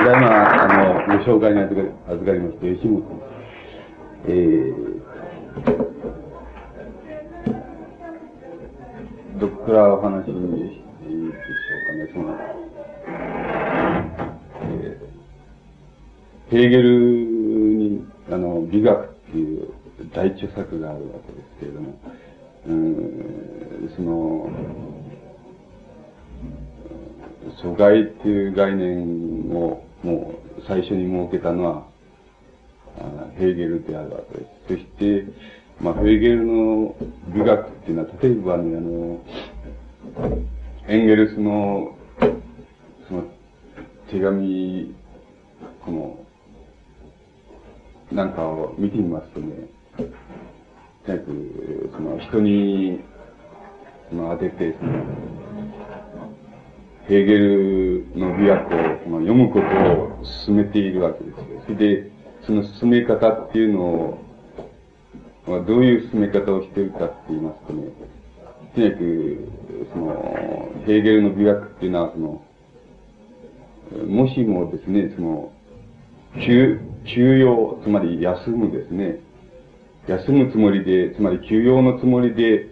ただいま、あの、ご紹介に預かり預かりました吉本。えー、どこからお話しいいでしょうかね、その、えー、ヘーゲルに、あの、美学っていう大著作があるわけですけれども、うん、その、疎外っていう概念をもう最初に設けたのは、ヘーゲルであるわけです。そして、まあ、ヘーゲルの美学っていうのは、例えばね、あの、エンゲルスの、その、手紙、この、なんかを見てみますとね、とにかく、その、人に、その、当てて、その、ヘーゲルの美学をこの読むことを進めているわけです。それで、その進め方っていうのを、まあ、どういう進め方をしているかって言いますとね、とにかく、その、ヘーゲルの美学っていうのは、その、もしもですね、その、休、休養、つまり休むですね、休むつもりで、つまり休養のつもりで、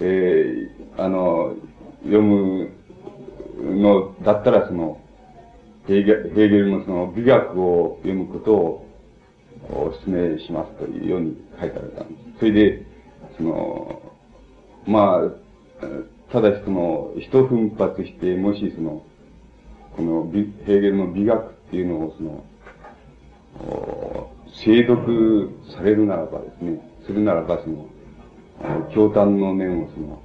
えー、あの、読むの、だったらその、ヘーゲルのその美学を読むことをお勧めしますというように書いてあるんです。それで、その、まあ、ただしその、一奮発して、もしその、このヘーゲルの美学っていうのをその、精読されるならばですね、するならばその、教団の念をその、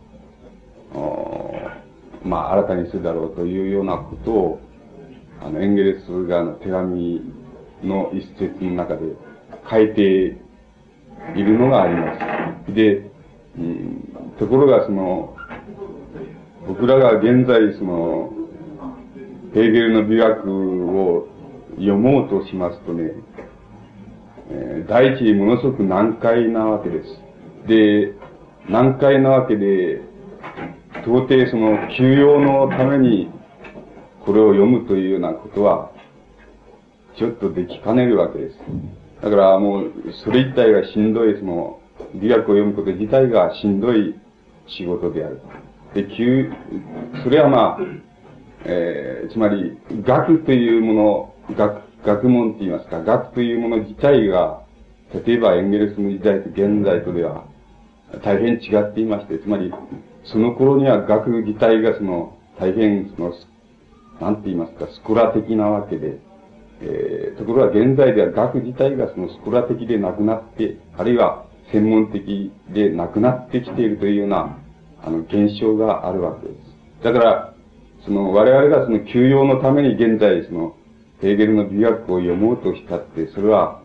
まあ、新たにするだろうというようなことを、あの、エンゲルスがの手紙の一節の中で書いているのがあります。で、うん、ところがその、僕らが現在その、ヘーゲルの美学を読もうとしますとね、えー、第一ものすごく難解なわけです。で、難解なわけで、到底その休養のためにこれを読むというようなことは、ちょっとできかねるわけです。だからもう、それ自体がしんどい、その、美学を読むこと自体がしんどい仕事である。で、休、それはまあ、えー、つまり、学というもの、学、学問って言いますか、学というもの自体が、例えばエンゲルスの時代と現在とでは、大変違っていまして、つまり、その頃には学自体がその、大変その、なんて言いますか、スコラ的なわけで、えー、ところが現在では学自体がそのスコラ的でなくなって、あるいは専門的でなくなってきているというような、あの、現象があるわけです。だから、その、我々がその休養のために現在、その、ヘーゲルの美学を読もうとしたって、それは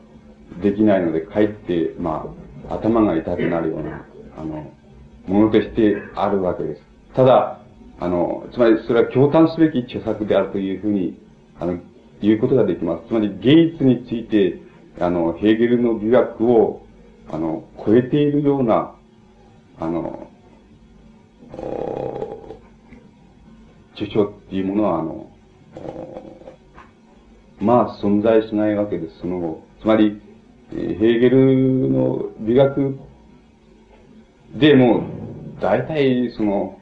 できないので、かえって、まあ、頭が痛くなるような、あの、ものとしてあるわけです。ただ、あの、つまりそれは共感すべき著作であるというふうに、あの、言うことができます。つまり芸術について、あの、ヘーゲルの美学を、あの、超えているような、あの、著書っていうものは、あの、まあ存在しないわけです。その後。つまり、ヘーゲルの美学でもう、大体、その、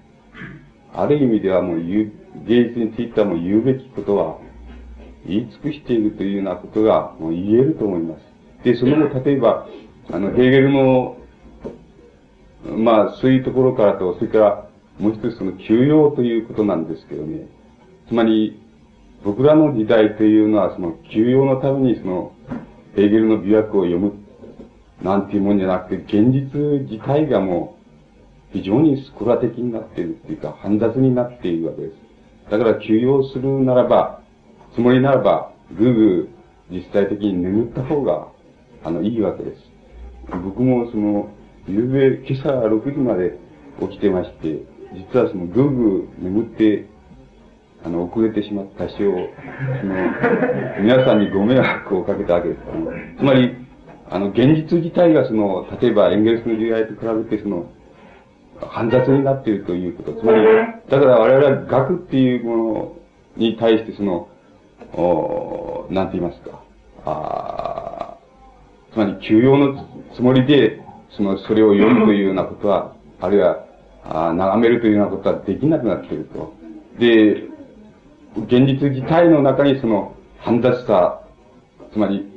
ある意味ではもう言う、芸術についてはもう言うべきことは、言い尽くしているというようなことがもう言えると思います。で、その後、例えば、あの、ヘーゲルの、まあ、そういうところからと、それから、もう一つその休養ということなんですけどね。つまり、僕らの時代というのは、その休養のためにその、ヘーゲルの美学を読むなんていうもんじゃなくて、現実自体がもう、非常にスコラ的になっているっていうか、煩雑になっているわけです。だから休養するならば、つもりならば、ぐーぐー実際的に眠った方が、あの、いいわけです。僕もその、夕べ、今朝6時まで起きてまして、実はその、ぐーぐー眠って、あの、遅れてしまったしを、その、皆さんにご迷惑をかけたわけです。つまり、あの、現実自体がその、例えばエンゲルスの時代と比べてその、煩雑になっているということ。つまり、だから我々は学っていうものに対してその、おなんて言いますか、あつまり休養のつもりで、その、それを読むというようなことは、あるいは、あ眺めるというようなことはできなくなっていると。で、現実自体の中にその、煩雑さ、つまり、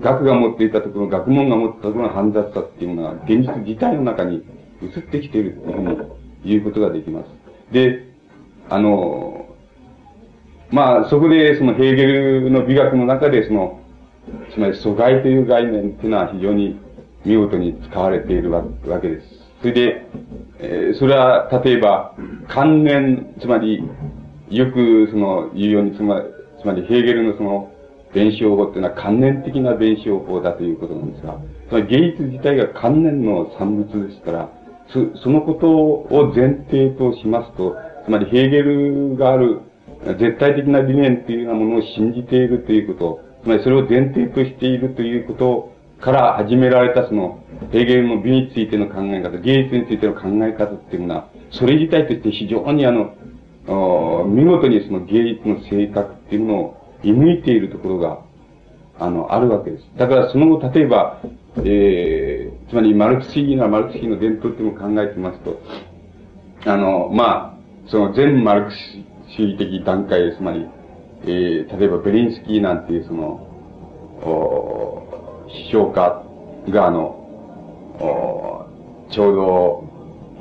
学が持っていたところ、学問が持っていたところの煩雑さっていうのが、現実自体の中に移ってきているというふうに言うことができます。で、あの、まあ、そこでそのヘーゲルの美学の中でその、つまり阻害という概念っていうのは非常に見事に使われているわけです。それで、えー、それは例えば、関連、つまり、よくその言うように、つまり、つまりヘーゲルのその弁証法っていうのは関連的な弁証法だということなんですが、つまり芸術自体が関連の産物ですから、そそのことを前提としますと、つまりヘーゲルがある絶対的な理念というようなものを信じているということ、つまりそれを前提としているということから始められたその、ヘーゲルの美についての考え方、芸術についての考え方っていうのは、それ自体として非常にあの、見事にその芸術の性格っていうのを射抜いているところが、あの、あるわけです。だからその後、例えば、えー、つまりマルクス主義なマルクス主義の伝統っていうのを考えてますと、あの、まあ、その全マルクス主義的段階、つまり、えー、例えばベリンスキーなんていうその、お批評家があの、おちょうど、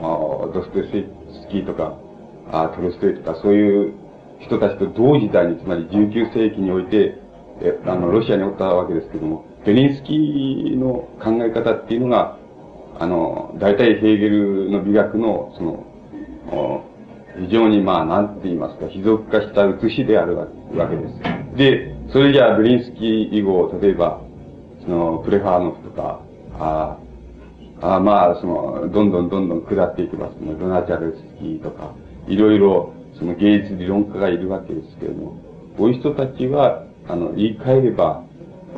おドストエフスキーとか、あトルストイとか、そういう人たちと同時代に、つまり19世紀において、え、あの、ロシアにおったわけですけども、ベリンスキーの考え方っていうのが、あの、大体ヘーゲルの美学の、その、非常にまあ、なんて言いますか、卑俗化した写しであるわけです。で、それじゃあ、ベリンスキー以後、例えば、その、プレファーノフとか、ああまあ、その、どんどんどんどん下っていきます。ドナチャルスキーとか、いろいろ、その芸術理論家がいるわけですけれども、こういう人たちは、あの、言い換えれば、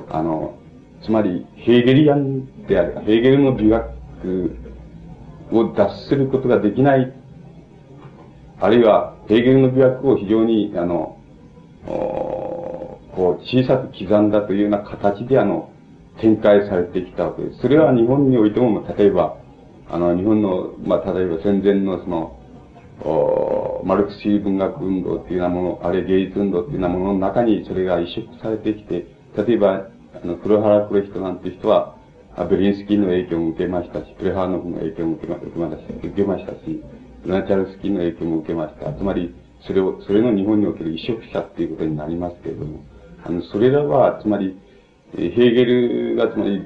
あの、つまり、ヘーゲリアンである、ヘーゲルの美学を脱することができないあるいは、ヘーゲルの美学を非常に、あの、こう、小さく刻んだというような形で、あの、展開されてきたわけです。それは日本においても、例えば、あの、日本の、まあ、例えば戦前のその、おマルクス主義文学運動っていうようなもの、あるいは芸術運動っていうようなものの中にそれが移植されてきて、例えば、あの、黒原プレヒトなんて人は、ベリンスキーの影響も受けましたし、プレハーノフの影響も受けましたし、受けましたし、ナチャルスキーの影響も受けました。つまり、それを、それの日本における移植者っていうことになりますけれども、あの、それらは、つまり、ヘーゲルが、つまり、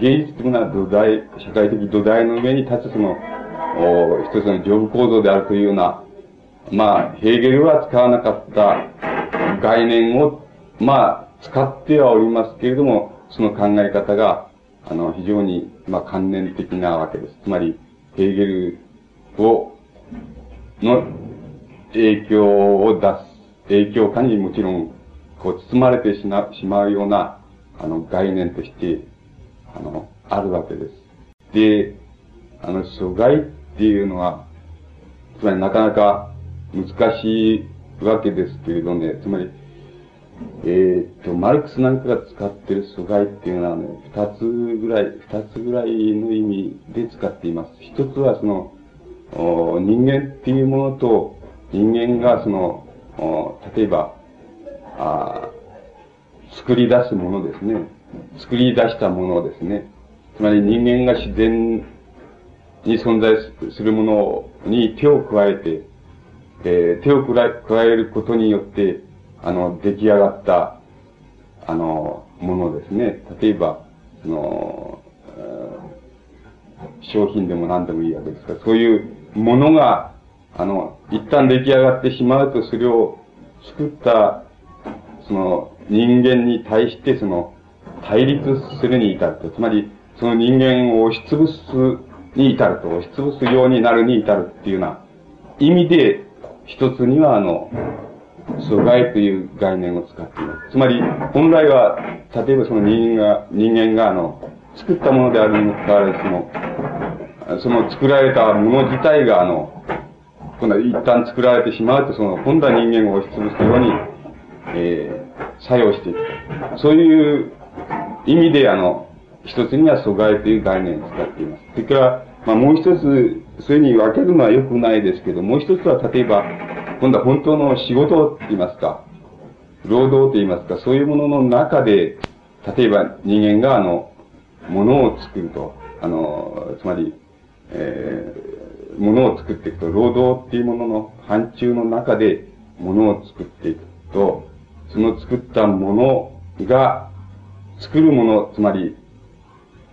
芸術的な土台、社会的土台の上に立つその、お一つの上部構造であるというような、まあ、ヘーゲルは使わなかった概念を、まあ、使ってはおりますけれども、その考え方が、あの、非常に、まあ、関連的なわけです。つまり、ヘーゲルをの影響を出す、影響下にもちろん、こう包まれてしましまうような、あの、概念として、あの、あるわけです。で、あの、阻害っていうのは、つまりなかなか難しいわけですけれどね、つまり、えっ、と、マルクスなんかが使ってる阻害っていうのはね、二つぐらい、二つぐらいの意味で使っています。一つはその、人間っていうものと、人間がその、例えば、あ作り出すものですね。作り出したものですね。つまり人間が自然に存在するものに手を加えて、えー、手を加えることによって、あの、出来上がった、あの、ものですね。例えば、その、商品でも何でもいいわけですから、そういうものが、あの、一旦出来上がってしまうと、それを作った、その人間に対して、その、対立するに至ると。つまり、その人間を押しつぶすに至ると、押しつぶすようになるに至るっていうような意味で、一つには、あの、阻害という概念を使っています。つまり、本来は、例えばその人間が、人間が、あの、作ったものであるにもかかわらず、その、その作られたもの自体が、あの、今度は一旦作られてしまうと、その、今度は人間を押しつぶすように、え作用していく。そういう意味で、あの、一つには阻害という概念を使っています。それから、まあもう一つ、そういうふうに分けるのは良くないですけど、もう一つは例えば、今度は本当の仕事って言いますか、労働と言いますか、そういうものの中で、例えば人間があの、ものを作ると、あの、つまり、えー、ものを作っていくと、労働っていうものの範疇の中でものを作っていくと、その作ったものが、作るもの、つまり、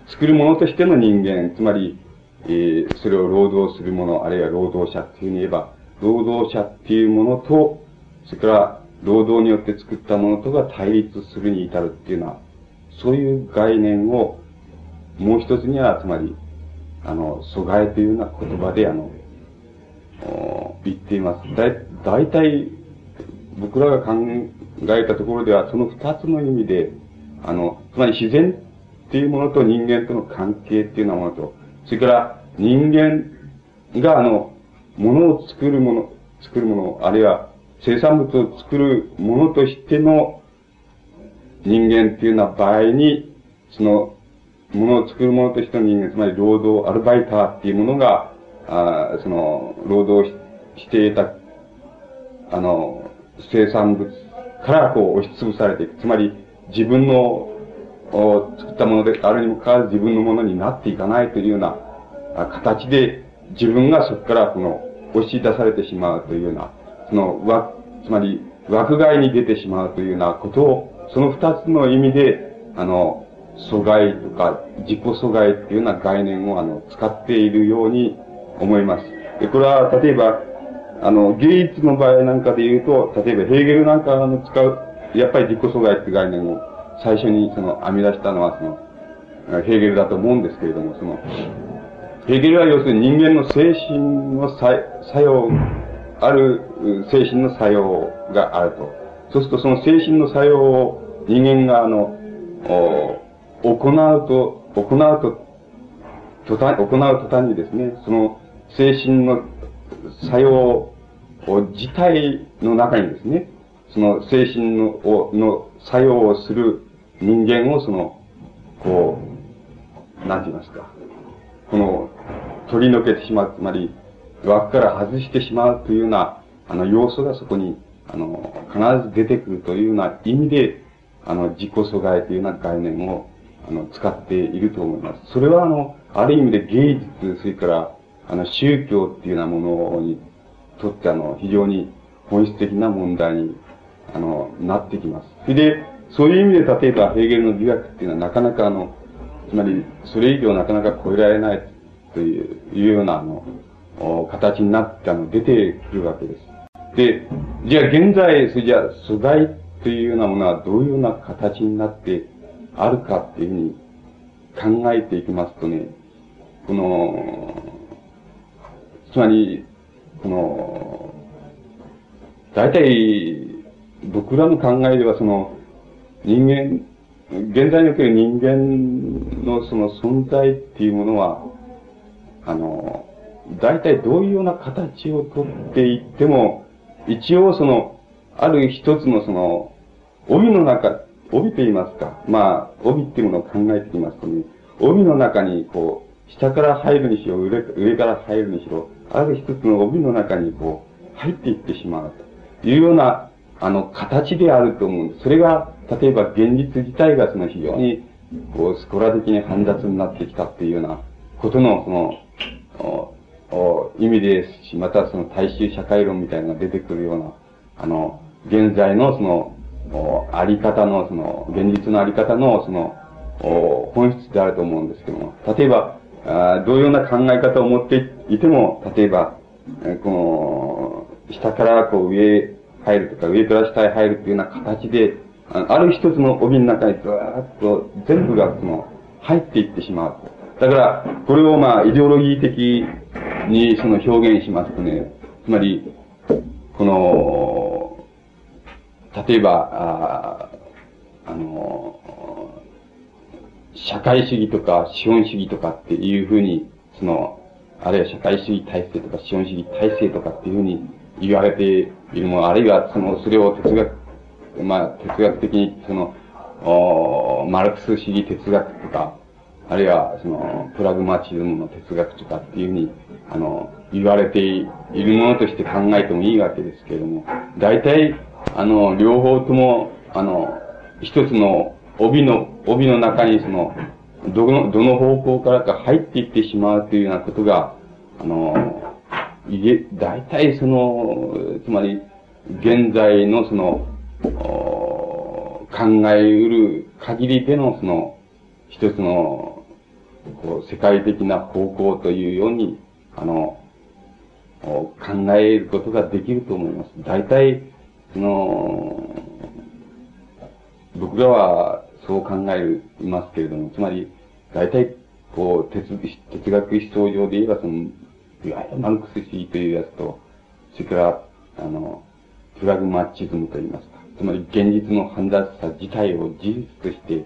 作るものとしての人間、つまり、えー、それを労働するもの、あるいは労働者っていうふうに言えば、労働者っていうものと、それから労働によって作ったものとが対立するに至るっていうのは、そういう概念を、もう一つには、つまり、あの、阻害というような言葉で、あの、言っています。だ、大体、僕らが考えたところでは、その二つの意味で、あの、つまり自然っていうものと人間との関係っていうようなものと、それから人間が、あの、ものを作るもの、作るもの、あるいは生産物を作るものとしての人間っていうような場合に、その、ものを作るものとしての人間、つまり労働、アルバイターっていうものが、あその、労働していた、あの、生産物からこう押しつぶされていく。つまり、自分の作ったものであるにもかかわらず自分のものになっていかないというような形で、自分がそこからこの、押し出されてしまうというような、その、わ、つまり、枠外に出てしまうというようなことを、その二つの意味で、あの、阻害とか、自己阻害っていうような概念を、あの、使っているように思います。で、これは、例えば、あの、芸術の場合なんかで言うと、例えばヘーゲルなんかの使う、やっぱり自己阻害って概念を最初にその編み出したのはその、ヘーゲルだと思うんですけれども、その、ヘーゲルは要するに人間の精神の作用、ある精神の作用があると。そうするとその精神の作用を人間があの、行うと、行うと、途端、行う途端にですね、その精神の作用を自体の中にですね、その精神のの作用をする人間をその、こう、なんて言いますか、この、取り除けてしまう、つまり、枠から外してしまうというような、あの、要素がそこに、あの、必ず出てくるというような意味で、あの、自己阻害というような概念を、あの、使っていると思います。それは、あの、ある意味で芸術、それから、あの、宗教っていうようなものにとって、あの、非常に本質的な問題に、あの、なってきます。で、そういう意味で、例えば、ヘーゲルの美学っていうのはなかなかあの、つまり、それ以上なかなか超えられないというような、あの、形になってあの出てくるわけです。で、じゃあ現在、それじゃあ素材というようなものはどういうような形になってあるかっていうふうに考えていきますとね、この、つまり、この、大体、僕らの考えではその、人間、現在における人間のその存在っていうものは、あの、大体どういうような形をとっていっても、一応その、ある一つのその、帯の中、帯と言いますか。まあ、帯っていうものを考えてきますとね、帯の中にこう、下から入るにしろ、上から入るにしろ、ある一つの帯の中にこう、入っていってしまうというような、あの、形であると思う。それが、例えば現実自体がその非常に、こう、スコラ的に煩雑になってきたっていうようなことの、その、意味ですし、またその大衆社会論みたいなのが出てくるような、あの、現在のその、あり方の、その、現実のあり方の、その、本質であると思うんですけども、例えば、あ同様な考え方を持っていても、例えば、この、下からこう上入るとか、上から下へ入るというような形で、ある一つの帯の中にずーっと全部がその、入っていってしまう。だから、これをまあ、イデオロギー的にその表現しますとね、つまり、この、例えば、ああの、社会主義とか資本主義とかっていうふうに、その、あるいは社会主義体制とか資本主義体制とかっていうふうに言われているもの、あるいはその、それを哲学まあ、哲学的に、その、マルクス主義哲学とか、あるいは、その、プラグマチズムの哲学とかっていうふうに、あの、言われているものとして考えてもいいわけですけれども、大体、あの、両方とも、あの、一つの帯の、帯の中にその、どの、どの方向からか入っていってしまうというようなことが、あの、いえ、大体その、つまり、現在のその、考えうる限りでのその、一つの、こう、世界的な方向というように、あの、考えることができると思います。大体、その、僕らはそう考えますけれども、つまり、大体、こう、哲哲学思想上で言えば、その、いわゆるマルクス主義というやつと、それから、あの、プラグマチズムと言いますか。つまり、現実の煩雑さ自体を事実として、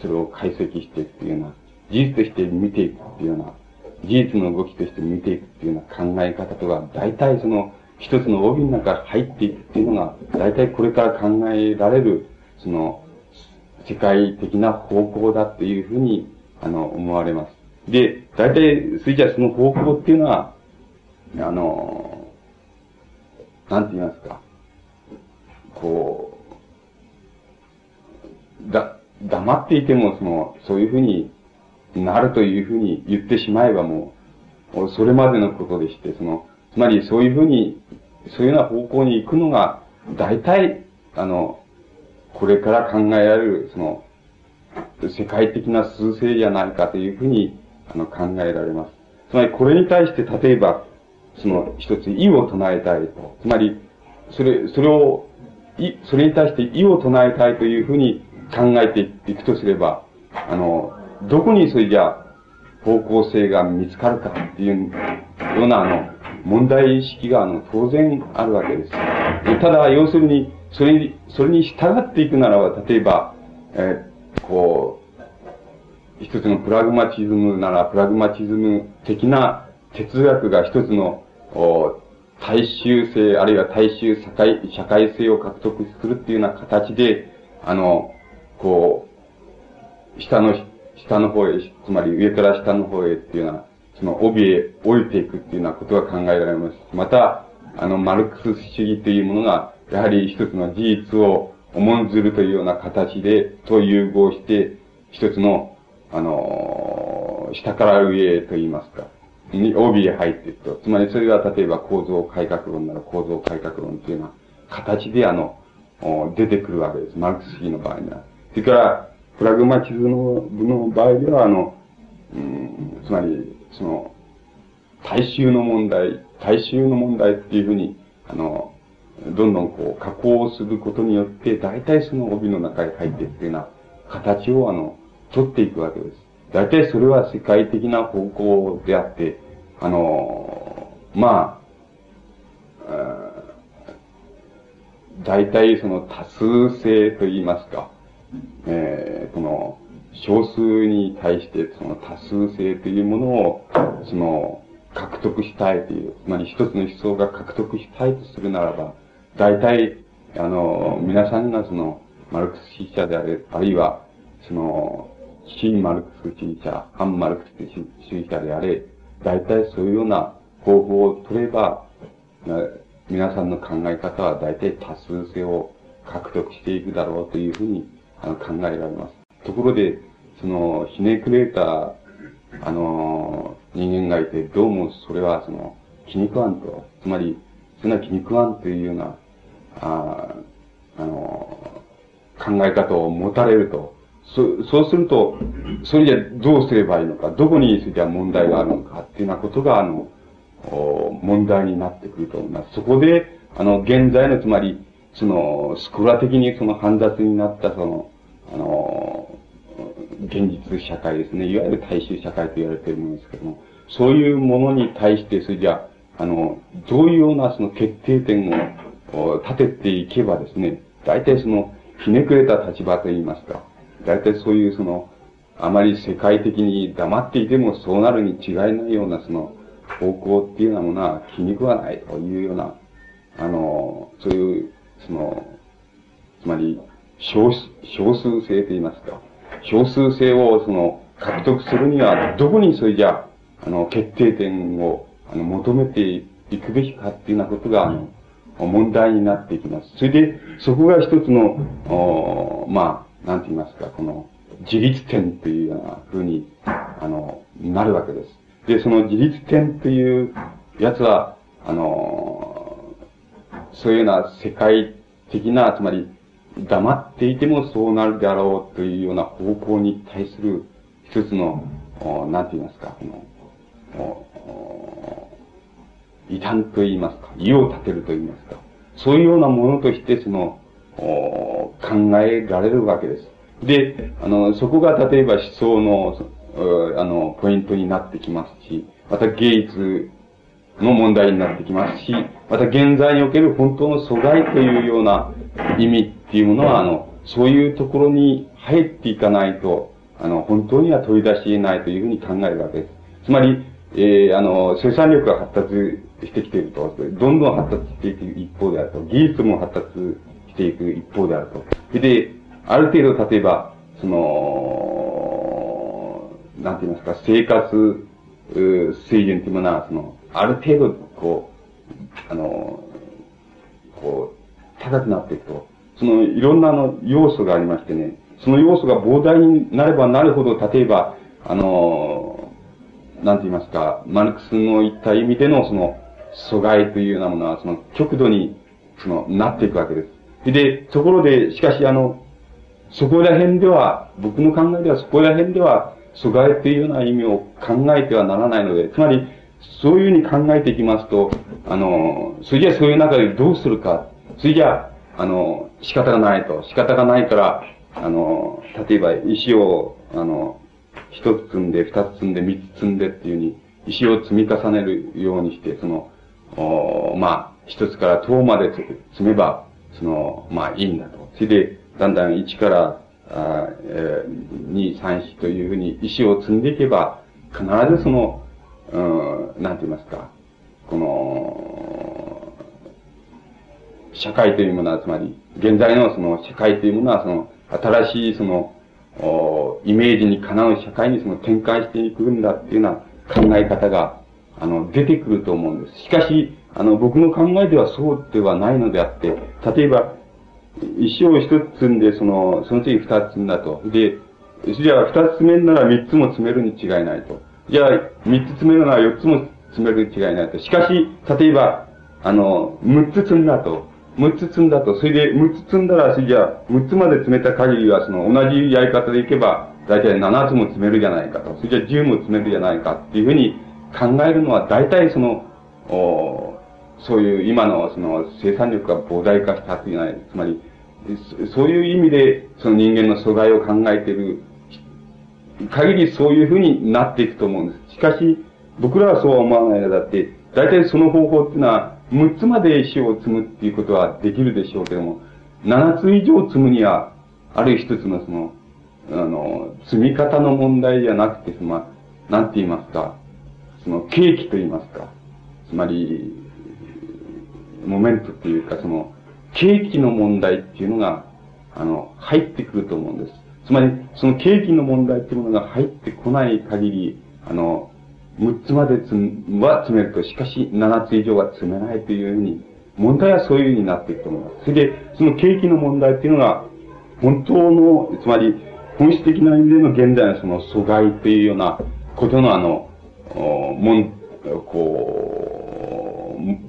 それを解析していくというような、事実として見ていくというような、事実の動きとして見ていくというような考え方とか、大体その、一つの帯の中入っていくっていうのが、大体これから考えられる、その、世界的な方向だっていうふうに、あの、思われます。で、大体、それじゃその方向っていうのは、あの、なんて言いますか、こう、だ、黙っていても、その、そういうふうになるというふうに言ってしまえばもう、それまでのことでして、その、つまりそういうふうに、そういうような方向に行くのが、大体、あの、これから考えられる、その、世界的な数勢じゃないかというふうに、あの、考えられます。つまり、これに対して、例えば、その、一つ、意を唱えたい。つまり、それ、それを、い、それに対して意を唱えたいというふうに考えていくとすれば、あの、どこにそれじゃ、方向性が見つかるかっていうような、あの、問題意識が、あの、当然あるわけです。ただ、要するに、それに、それに従っていくならば、例えば、え、こう、一つのプラグマチズムなら、プラグマチズム的な哲学が一つの、大衆性、あるいは大衆社会、社会性を獲得するっていうような形で、あの、こう、下の、下の方へ、つまり上から下の方へっていうような、その帯へ降りていくっていうようなことが考えられます。また、あの、マルクス主義というものが、やはり一つの事実を重んずるというような形で、と融合して、一つの、あの、下から上へと言いますか、に帯へ入っていくと。つまりそれが例えば構造改革論なら構造改革論というような形であの、出てくるわけです。マルクス主義の場合には。それから、プラグマチズムの場合では、あの、うん、つまり、その、大衆の問題、大衆の問題っていうふうに、あの、どんどんこう、加工することによって、大体その帯の中へ入っていくというような形を、あの、取っていくわけです。大体それは世界的な方向であって、あの、まあ、大体その多数性と言いますか、えー、この少数に対してその多数性というものを、その、獲得したいという、つまり一つの思想が獲得したいとするならば、大体、あの、皆さんがその、マルクス主義者である、あるいは、その、新マルクス主義者、反マルクス主義者であれ、大体そういうような方法を取れば、皆さんの考え方は大体多数性を獲得していくだろうというふうにあの考えられます。ところで、その、ひねくれた、あの、人間がいて、どうもそれはその、気に食わんと。つまり、そんな気に食わんというような、ああの、考え方を持たれると。そそうすると、それじゃどうすればいいのか、どこにそれじゃ問題があるのかっていうようなことが、あの、問題になってくると思います。そこで、あの、現在の、つまり、その、スクラ的にその煩雑になった、その、あの、現実社会ですね。いわゆる大衆社会と言われているものですけども、そういうものに対して、それじゃあ、の、どういうようなその決定点を立てていけばですね、大体その、ひねくれた立場と言いますか、大体そういうその、あまり世界的に黙っていてもそうなるに違いないようなその、方向っていうようなものは気に食わないというような、あの、そういう、その、つまり、少少数性と言いますか、少数性をその、獲得するには、どこにそれじゃ、あの、決定点を、あの、求めていくべきかっていうようなことが、あの、問題になっていきます。それで、そこが一つの、おまあ、なんて言いますか、この、自立点というような風に、あの、なるわけです。で、その自立点というやつは、あの、そういうような世界的な、つまり、黙っていてもそうなるであろうというような方向に対する一つの、おなんて言いますか、この、異端と言いますか、意を立てると言いますか、そういうようなものとしてその、考えられるわけです。で、あの、そこが例えば思想の、あの、ポイントになってきますし、また芸術の問題になってきますし、また現在における本当の阻害というような意味っていうものは、あの、そういうところに入っていかないと、あの、本当には取り出し得ないというふうに考えるわけです。つまり、えー、あの、生産力が発達してきていると、どんどん発達していく一方であると、技術も発達していく一方であると。で、ある程度、例えば、その、なんて言いますか、生活水準というものは、その、ある程度、こう、あの、こう、高くなっていくと、その、いろんなあの、要素がありましてね、その要素が膨大になればなるほど、例えば、あの、なんて言いますか、マルクスの言った意味でのその、阻害というようなものは、その、極度に、その、なっていくわけです。で、ところで、しかしあの、そこら辺では、僕の考えではそこら辺では、阻害っていうような意味を考えてはならないので、つまり、そういうふうに考えていきますと、あの、それじゃそういう中でどうするか。それじゃあ、の、仕方がないと。仕方がないから、あの、例えば石を、あの、一つ積んで、二つ積んで、三つ積んでっていうふうに、石を積み重ねるようにして、その、おまあ、一つから塔まで積めば、その、まあいいんだと。それで、だんだん一から、あえー、二、三、四というふうに石を積んでいけば、必ずその、うん、なんて言いますか、この、社会というものは、つまり、現在のその社会というものは、その、新しいその、おイメージにかなう社会にその展開していくんだっていうような考え方が、あの、出てくると思うんです。しかし、あの、僕の考えではそうではないのであって、例えば、石を一つ積んで、その、その次二つ積んだと。で、じゃあ二つ積めるなら三つも積めるに違いないと。じゃあ三つ積めるなら四つも積めるに違いないと。しかし、例えば、あの、六つ積んだと。六つ積んだと。それで六つ積んだら、それじゃあ六つまで積めた限りは、その同じやり方でいけば、大体七つも積めるじゃないかと。それじゃあ十も積めるじゃないかっていうふうに考えるのは、大体その、おそういう今のその生産力が膨大化したというのは、つまり、そういう意味で、その人間の阻害を考えている限りそういうふうになっていくと思うんです。しかし、僕らはそうは思わないのだって、大体その方法っていうのは、6つまで石を積むっていうことはできるでしょうけども、7つ以上積むには、ある一つのその、あの、積み方の問題じゃなくて、その、なんて言いますか、その、契機と言いますか、つまり、モメントっていうか、その、景気の問題っていうのが、あの、入ってくると思うんです。つまり、その景気の問題っていうものが入ってこない限り、あの、6つまでつは詰めると、しかし7つ以上は詰めないというふうに、問題はそういうふうになっていくと思います。それで、その景気の問題っていうのが、本当の、つまり、本質的な意味での現在のその阻害というようなことのあの、もん、こう、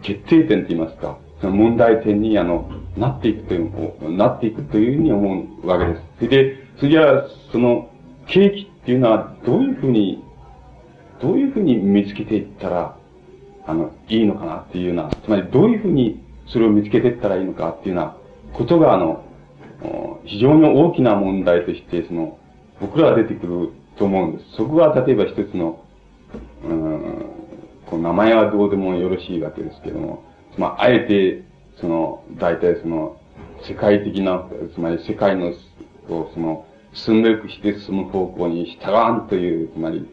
決定点と言いますか、その問題点に、あの、なっていくという、なっていくというふうに思うわけです。それで、それじゃあ、その、景気っていうのはどういうふうに、どういうふうに見つけていったら、あの、いいのかなっていうような、つまりどういうふうにそれを見つけていったらいいのかっていうようなことが、あの、非常に大きな問題として、その、僕らは出てくると思うんです。そこは例えば一つの、うん、こう名前はどうでもよろしいわけですけども、まあ、あえて、その、大体その、世界的な、つまり世界の、その、進めくして進む方向に従わんという、つまり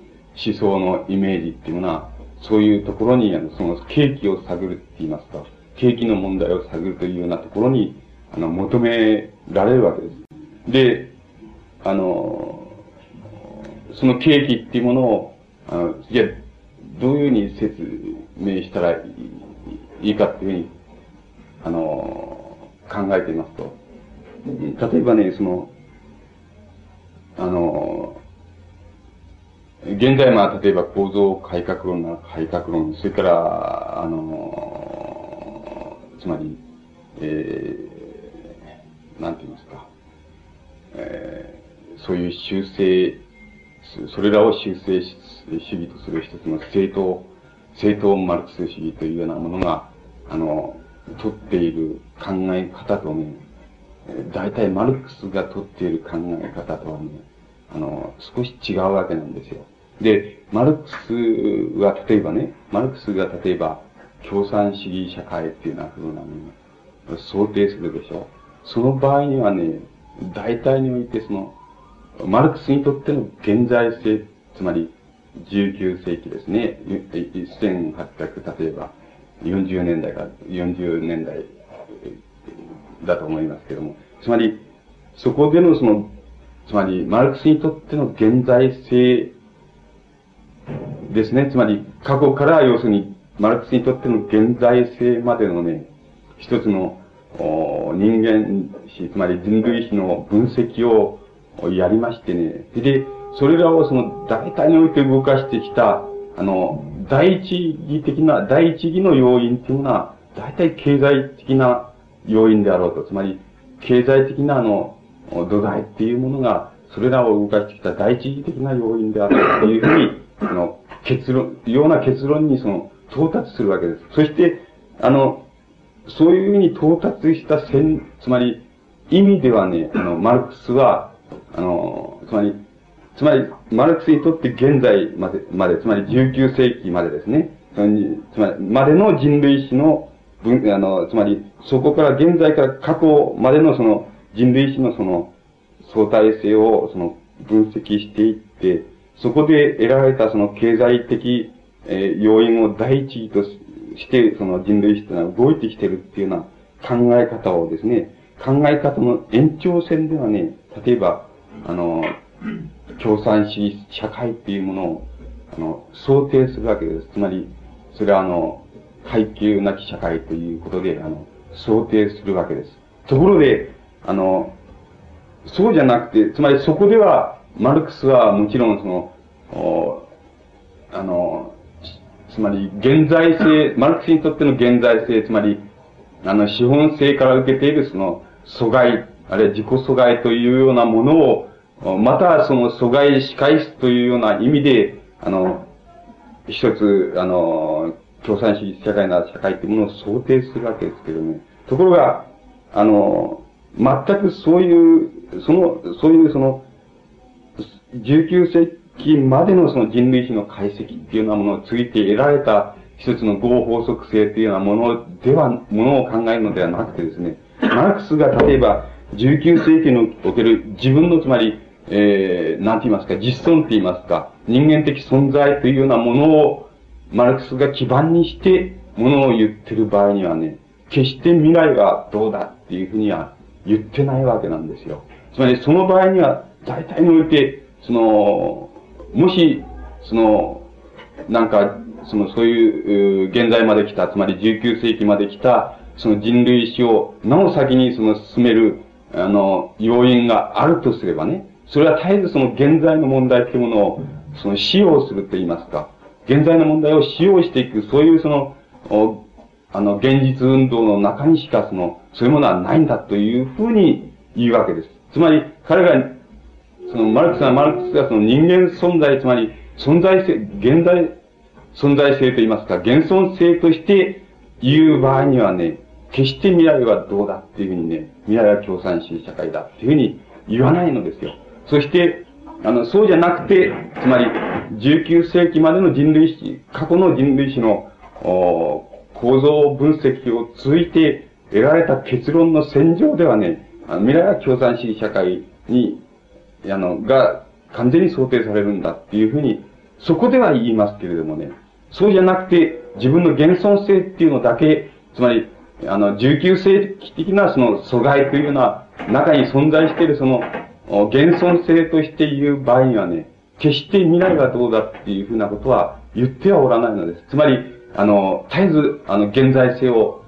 思想のイメージっていうのは、そういうところに、あの、その景気を探るって言いますか、景気の問題を探るというようなところに、あの、求められるわけです。で、あの、その契機っていうものを、あの、じゃどういうふうに説明したらいいかっていうふうに、あの、考えていますと、例えばね、その、あの、現在まあ、例えば構造改革論なら改革論、それから、あの、つまり、えー、なんて言いますか、えー、そういう修正、それらを修正し主義とする一つの正当、正当マルクス主義というようなものが、あの、取っている考え方とね、大体マルクスが取っている考え方とはね、あの、少し違うわけなんですよ。で、マルクスは例えばね、マルクスが例えば、共産主義社会っていうような風なの想定するでしょ。その場合にはね、大体においてその、マルクスにとっての現在性、つまり19世紀ですね、1800、例えば40年代か40年代だと思いますけども、つまり、そこでのその、つまり、マルクスにとっての現在性ですね。つまり、過去から要するに、マルクスにとっての現在性までのね、一つの人間史、つまり人類史の分析をやりましてね。で、それらをその大体において動かしてきた、あの、第一義的な、第一義の要因っていうのは、大体経済的な要因であろうと。つまり、経済的なあの、土台っていうものが、それらを動かしてきた第一義的な要因であるというふうに、あの、結論、ような結論にその、到達するわけです。そして、あの、そういうふうに到達した線、つまり、意味ではね、あの、マルクスは、あの、つまり、つまり、マルクスにとって現在まで、まで、つまり19世紀までですね、つまり、までの人類史の文、あの、つまり、そこから現在から過去までのその人類史のその相対性をその分析していって、そこで得られたその経済的、えー、要因を第一義として、その人類史というのは動いてきてるっていうような考え方をですね、考え方の延長線ではね、例えば、あの、共産主義社会っていうものを、あの、想定するわけです。つまり、それはあの、階級なき社会ということで、あの、想定するわけです。ところで、あの、そうじゃなくて、つまりそこでは、マルクスはもちろんその、おあの、つまり現在性、マルクスにとっての現在性、つまり、あの、資本性から受けているその、阻害、あるいは自己阻害というようなものを、またその阻害仕返すというような意味で、あの、一つ、あの、共産主義社会な社会っていうものを想定するわけですけどね。ところが、あの、全くそういう、その、そういうその、19世紀までのその人類史の解析っていうようなものをついて得られた一つの合法則性っていうようなものでは、ものを考えるのではなくてですね、マルクスが例えば19世紀における自分のつまり、えー、なんて言いますか、実存って言いますか、人間的存在というようなものをマルクスが基盤にして、ものを言ってる場合にはね、決して未来はどうだっていうふうには言ってないわけなんですよ。つまりその場合には、大体において、その、もし、その、なんか、その、そういう、現在まで来た、つまり19世紀まで来た、その人類史を、なお先にその進める、あの、要因があるとすればね、それは絶えずその現在の問題っていうものを、その使用すると言いますか、現在の問題を使用していく、そういうその、あの、現実運動の中にしかその、そういうものはないんだというふうに言うわけです。つまり、彼が、その、マルクスはマルクスがその人間存在、つまり、存在性、現在存在性と言いますか、現存性として言う場合にはね、決して未来はどうだっていうふうにね、未来は共産主義社会だっていうふうに言わないのですよ。そして、あの、そうじゃなくて、つまり、19世紀までの人類史、過去の人類史の、構造分析を通じて得られた結論の戦場ではね、あの未来は共産主義社会に、あの、が完全に想定されるんだっていうふうに、そこでは言いますけれどもね、そうじゃなくて、自分の現存性っていうのだけ、つまり、あの、19世紀的なその阻害というような中に存在しているその、現存性として言う場合にはね、決して未来はどうだっていうふうなことは言ってはおらないのです。つまり、あの、絶えず、あの、現在性を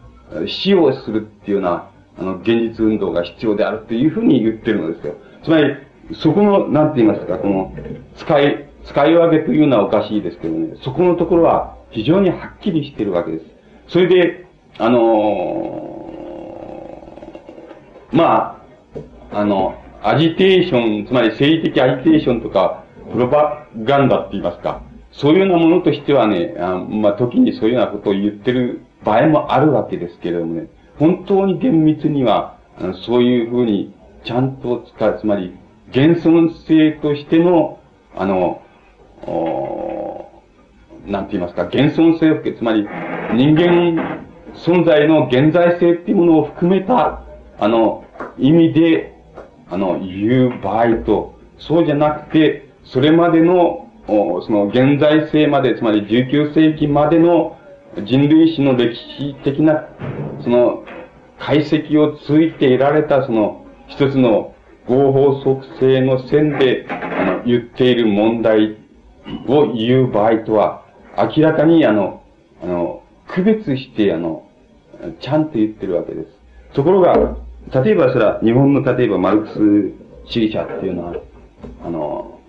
使用するっていうような、あの、現実運動が必要であるっていうふうに言ってるのですよ。つまり、そこの、なんて言いますか、この、使い、使い分けというのはおかしいですけどね、そこのところは非常にはっきりしてるわけです。それで、あのー、まあ、あの、アジテーション、つまり政治的アジテーションとか、プロパガンダって言いますか、そういうようなものとしてはね、あまあ、時にそういうようなことを言ってる場合もあるわけですけれどもね、本当に厳密には、そういうふうにちゃんと使う、つまり、現存性としての、あの、なんて言いますか、現存性を、つまり、人間存在の現在性っていうものを含めた、あの、意味で、あの、言う場合と、そうじゃなくて、それまでの、その現在性まで、つまり19世紀までの人類史の歴史的な、その、解析を通じて得られた、その、一つの合法則性の線で、あの、言っている問題を言う場合とは、明らかに、あの、あの、区別して、あの、ちゃんと言ってるわけです。ところが、例えばそれは、日本の例えばマルクス主義者っていうのは、あの、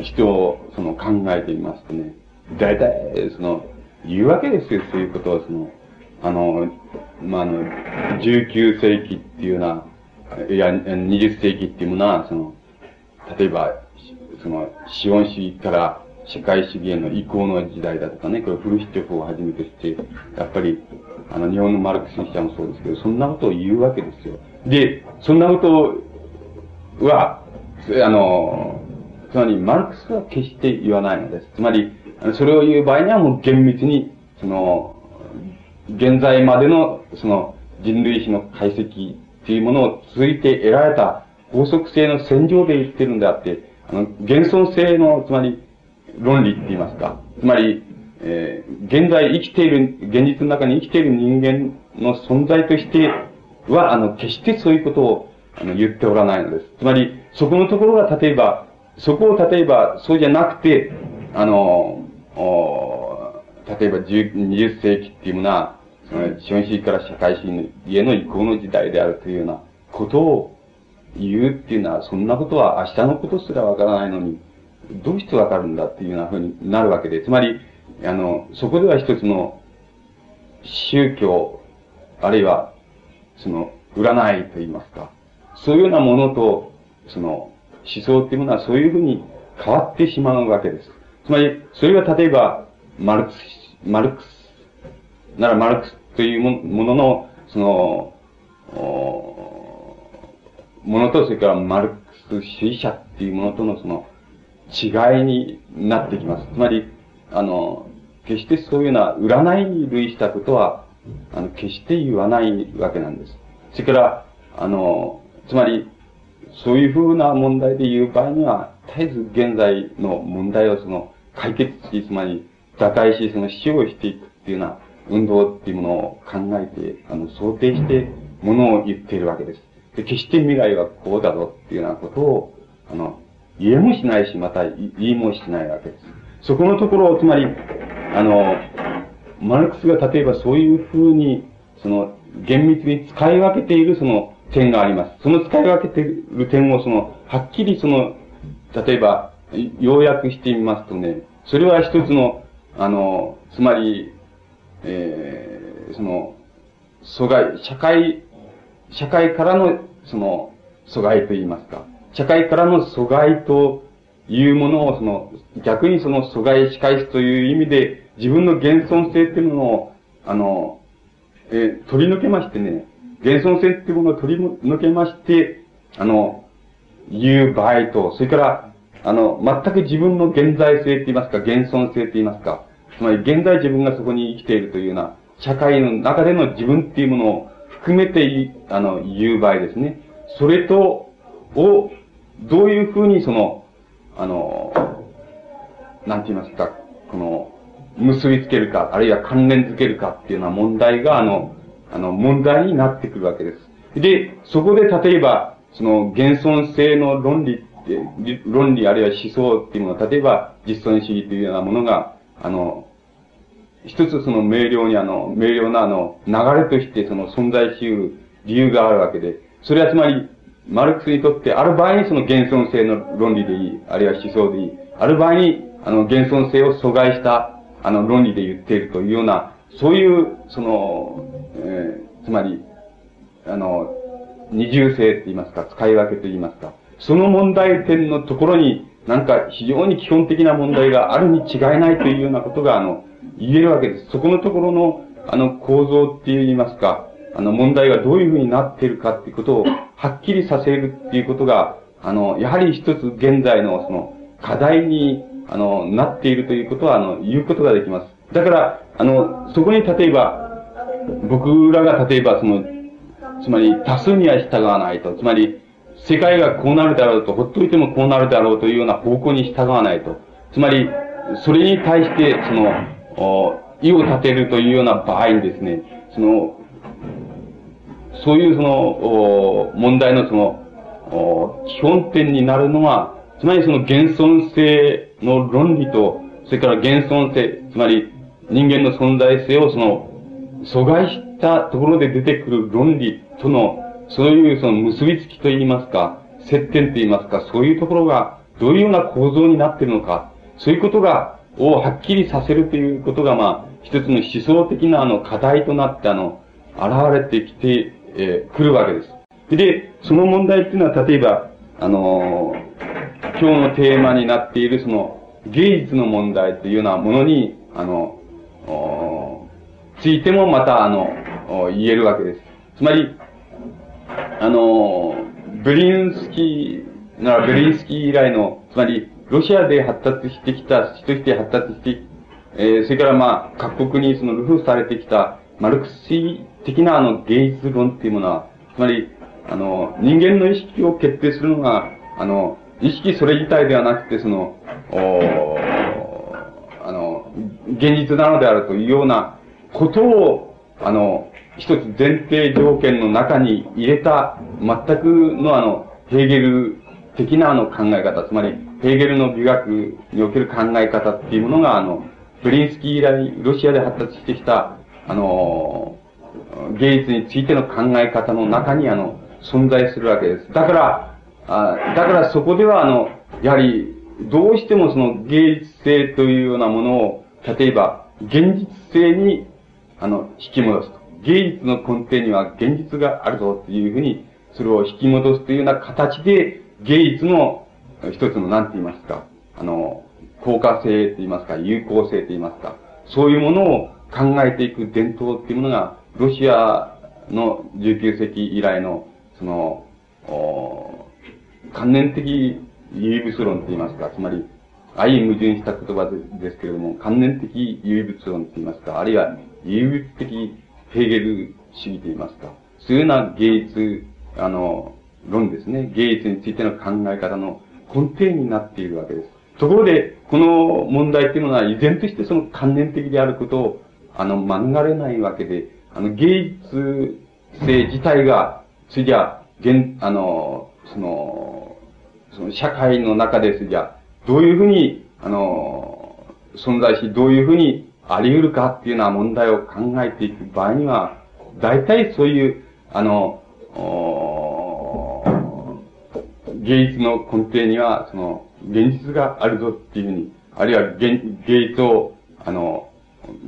人をその考えてみますとね、大体、その、言うわけですよ、そういうことを、その、あの、まあ、あの、19世紀っていうような、いや、20世紀っていうものは、その、例えば、その、資本主義から社会主義への移行の時代だとかね、これフルシチョフをはじめとして、やっぱり、あの、日本のマルクス主義者もそうですけど、そんなことを言うわけですよ。で、そんなことは、あの、つまり、マルクスは決して言わないのです。つまり、それを言う場合にはもう厳密に、その、現在までの、その、人類史の解析っていうものを続いて得られた法則性の戦場で言ってるんであって、あの、現存性の、つまり、論理って言いますか。つまり、えー、現在生きている、現実の中に生きている人間の存在としては、あの、決してそういうことを、あの、言っておらないのです。つまり、そこのところが、例えば、そこを例えば、そうじゃなくて、あの、お例えば20世紀っていうものは、その資本主義から社会主義への移行の時代であるというようなことを言うっていうのは、そんなことは明日のことすらわからないのに、どうしてわかるんだっていうようなふうになるわけで、つまり、あの、そこでは一つの宗教、あるいは、その、占いと言いますか、そういうようなものと、その、思想っていうものはそういうふうに変わってしまうわけです。つまり、それは例えば、マルクス、マルクス、ならマルクスというものの、その、ものと、それからマルクス主義者っていうものとのその違いになってきます。つまり、あの、決してそういうような占いに類したことは、あの、決して言わないわけなんです。それから、あの、つまり、そういうふうな問題で言う場合には、絶えず現在の問題をその、解決し、つまり、打開し、その死をしていくっていうような運動っていうものを考えて、あの、想定して、ものを言っているわけです。で、決して未来はこうだぞっていうようなことを、あの、言えもしないし、また言いもしないわけです。そこのところ、つまり、あの、マルクスが例えばそういうふうに、その、厳密に使い分けているその点があります。その使い分けている点をその、はっきりその、例えば、要約してみますとね、それは一つの、あの、つまり、えー、その、阻害、社会、社会からの、その、阻害と言いますか。社会からの阻害というものを、その、逆にその阻害仕返すという意味で、自分の現存性っていうものを、あの、えー、取り抜けましてね、現存性っていうものを取り抜けまして、あの、言う場合と、それから、あの、全く自分の現在性って言いますか、現存性って言いますか、つまり現在自分がそこに生きているというような、社会の中での自分っていうものを含めて、あの、言う場合ですね。それと、を、どういうふうにその、あの、なんて言いますか、この、結びつけるか、あるいは関連づけるかっていうような問題が、あの、あの、問題になってくるわけです。で、そこで例えば、その、現存性の論理って、論理あるいは思想っていうのは、例えば、実存主義というようなものが、あの、一つその明瞭にあの、明瞭なあの、流れとしてその存在し得る理由があるわけで、それはつまり、マルクスにとって、ある場合にその現存性の論理でいい、あるいは思想でいい、ある場合に、あの、現存性を阻害した、あの、論理で言っているというような、そういう、その、えー、つまり、あの、二重性って言いますか、使い分けと言いますか、その問題点のところに、なんか非常に基本的な問題があるに違いないというようなことが、あの、言えるわけです。そこのところの、あの、構造って言いますか、あの、問題がどういうふうになっているかっていうことを、はっきりさせるっていうことが、あの、やはり一つ現在のその、課題に、あの、なっているということは、あの、言うことができます。だから、あの、そこに例えば、僕らが例えばその、つまり多数には従わないと、つまり、世界がこうなるだろうと、ほっといてもこうなるだろうというような方向に従わないと。つまり、それに対して、その、意を立てるというような場合にですね、その、そういうその、問題のその、基本点になるのは、つまりその現存性の論理と、それから現存性、つまり人間の存在性をその、阻害したところで出てくる論理との、そういうその結びつきといいますか、接点といいますか、そういうところがどういうような構造になっているのか、そういうことがをはっきりさせるということが、まあ、一つの思想的なあの課題となって、あの、現れてきて、えー、くるわけです。で、その問題っていうのは、例えば、あのー、今日のテーマになっている、その、芸術の問題というようなものに、あの、ついてもまた、あの、言えるわけです。つまり、あの、ブリンスキー、ならブリンスキー以来の、つまり、ロシアで発達してきた、人として発達して、えー、それからまあ、各国にそのルフされてきた、マルクス主義的なあの芸術論っていうものは、つまり、あの、人間の意識を決定するのが、あの、意識それ自体ではなくて、その、おあの、現実なのであるというようなことを、あの、一つ前提条件の中に入れた、全くのあの、ヘーゲル的なあの考え方、つまり、ヘーゲルの美学における考え方っていうものが、あの、ブリンスキー以来、ロシアで発達してきた、あの、芸術についての考え方の中に、あの、存在するわけです。だから、あだからそこでは、あの、やはり、どうしてもその芸術性というようなものを、例えば、現実性に、あの、引き戻すと。芸術の根底には現実があるぞっていうふうに、それを引き戻すというような形で、芸術の一つの何て言いますか、あの、効果性と言いますか、有効性と言いますか、そういうものを考えていく伝統っていうものが、ロシアの19世紀以来の、その、観念的唯物論と言いますか、つまり、相矛盾した言葉ですけれども、観念的唯物論と言いますか、あるいは唯物的ヘーゲル主義と言いますか、そういうような芸術、あの、論ですね。芸術についての考え方の根底になっているわけです。ところで、この問題っていうのは依然としてその観念的であることを、あの、免れないわけで、あの、芸術性自体が、それじゃ、現、あの、その、その社会の中で、それじゃ、どういうふうに、あの、存在し、どういうふうにあり得るかっていうような問題を考えていく場合には、大体そういう、あの、芸術の根底には、その、現実があるぞっていうふうに、あるいは芸術を、あの、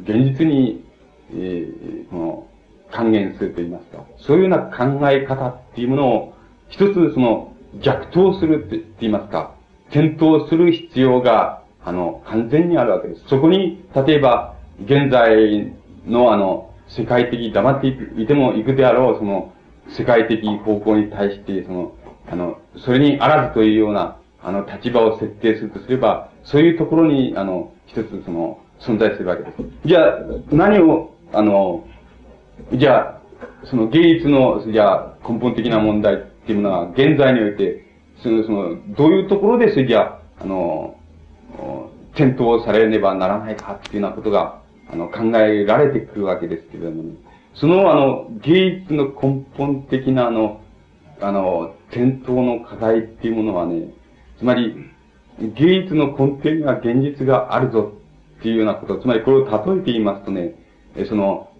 現実に、えー、この、還元すると言いますか、そういうような考え方っていうものを、一つその、逆答するって言いますか、転倒する必要が、あの、完全にあるわけです。そこに、例えば、現在のあの、世界的、黙っていても行くであろう、その、世界的方向に対して、その、あの、それにあらずというような、あの、立場を設定するとすれば、そういうところに、あの、一つ、その、存在するわけです。じゃあ、何を、あの、じゃあ、その芸術の、じゃあ、根本的な問題っていうのは、現在において、その、その、どういうところで、それじゃあ、あの、転倒されねばならないかっていうようなことが、あの、考えられてくるわけですけれども、そのあの、芸術の根本的なあの、あの、伝統の課題っていうものはね、つまり、芸術の根底には現実があるぞっていうようなこと、つまりこれを例えて言いますとね、その、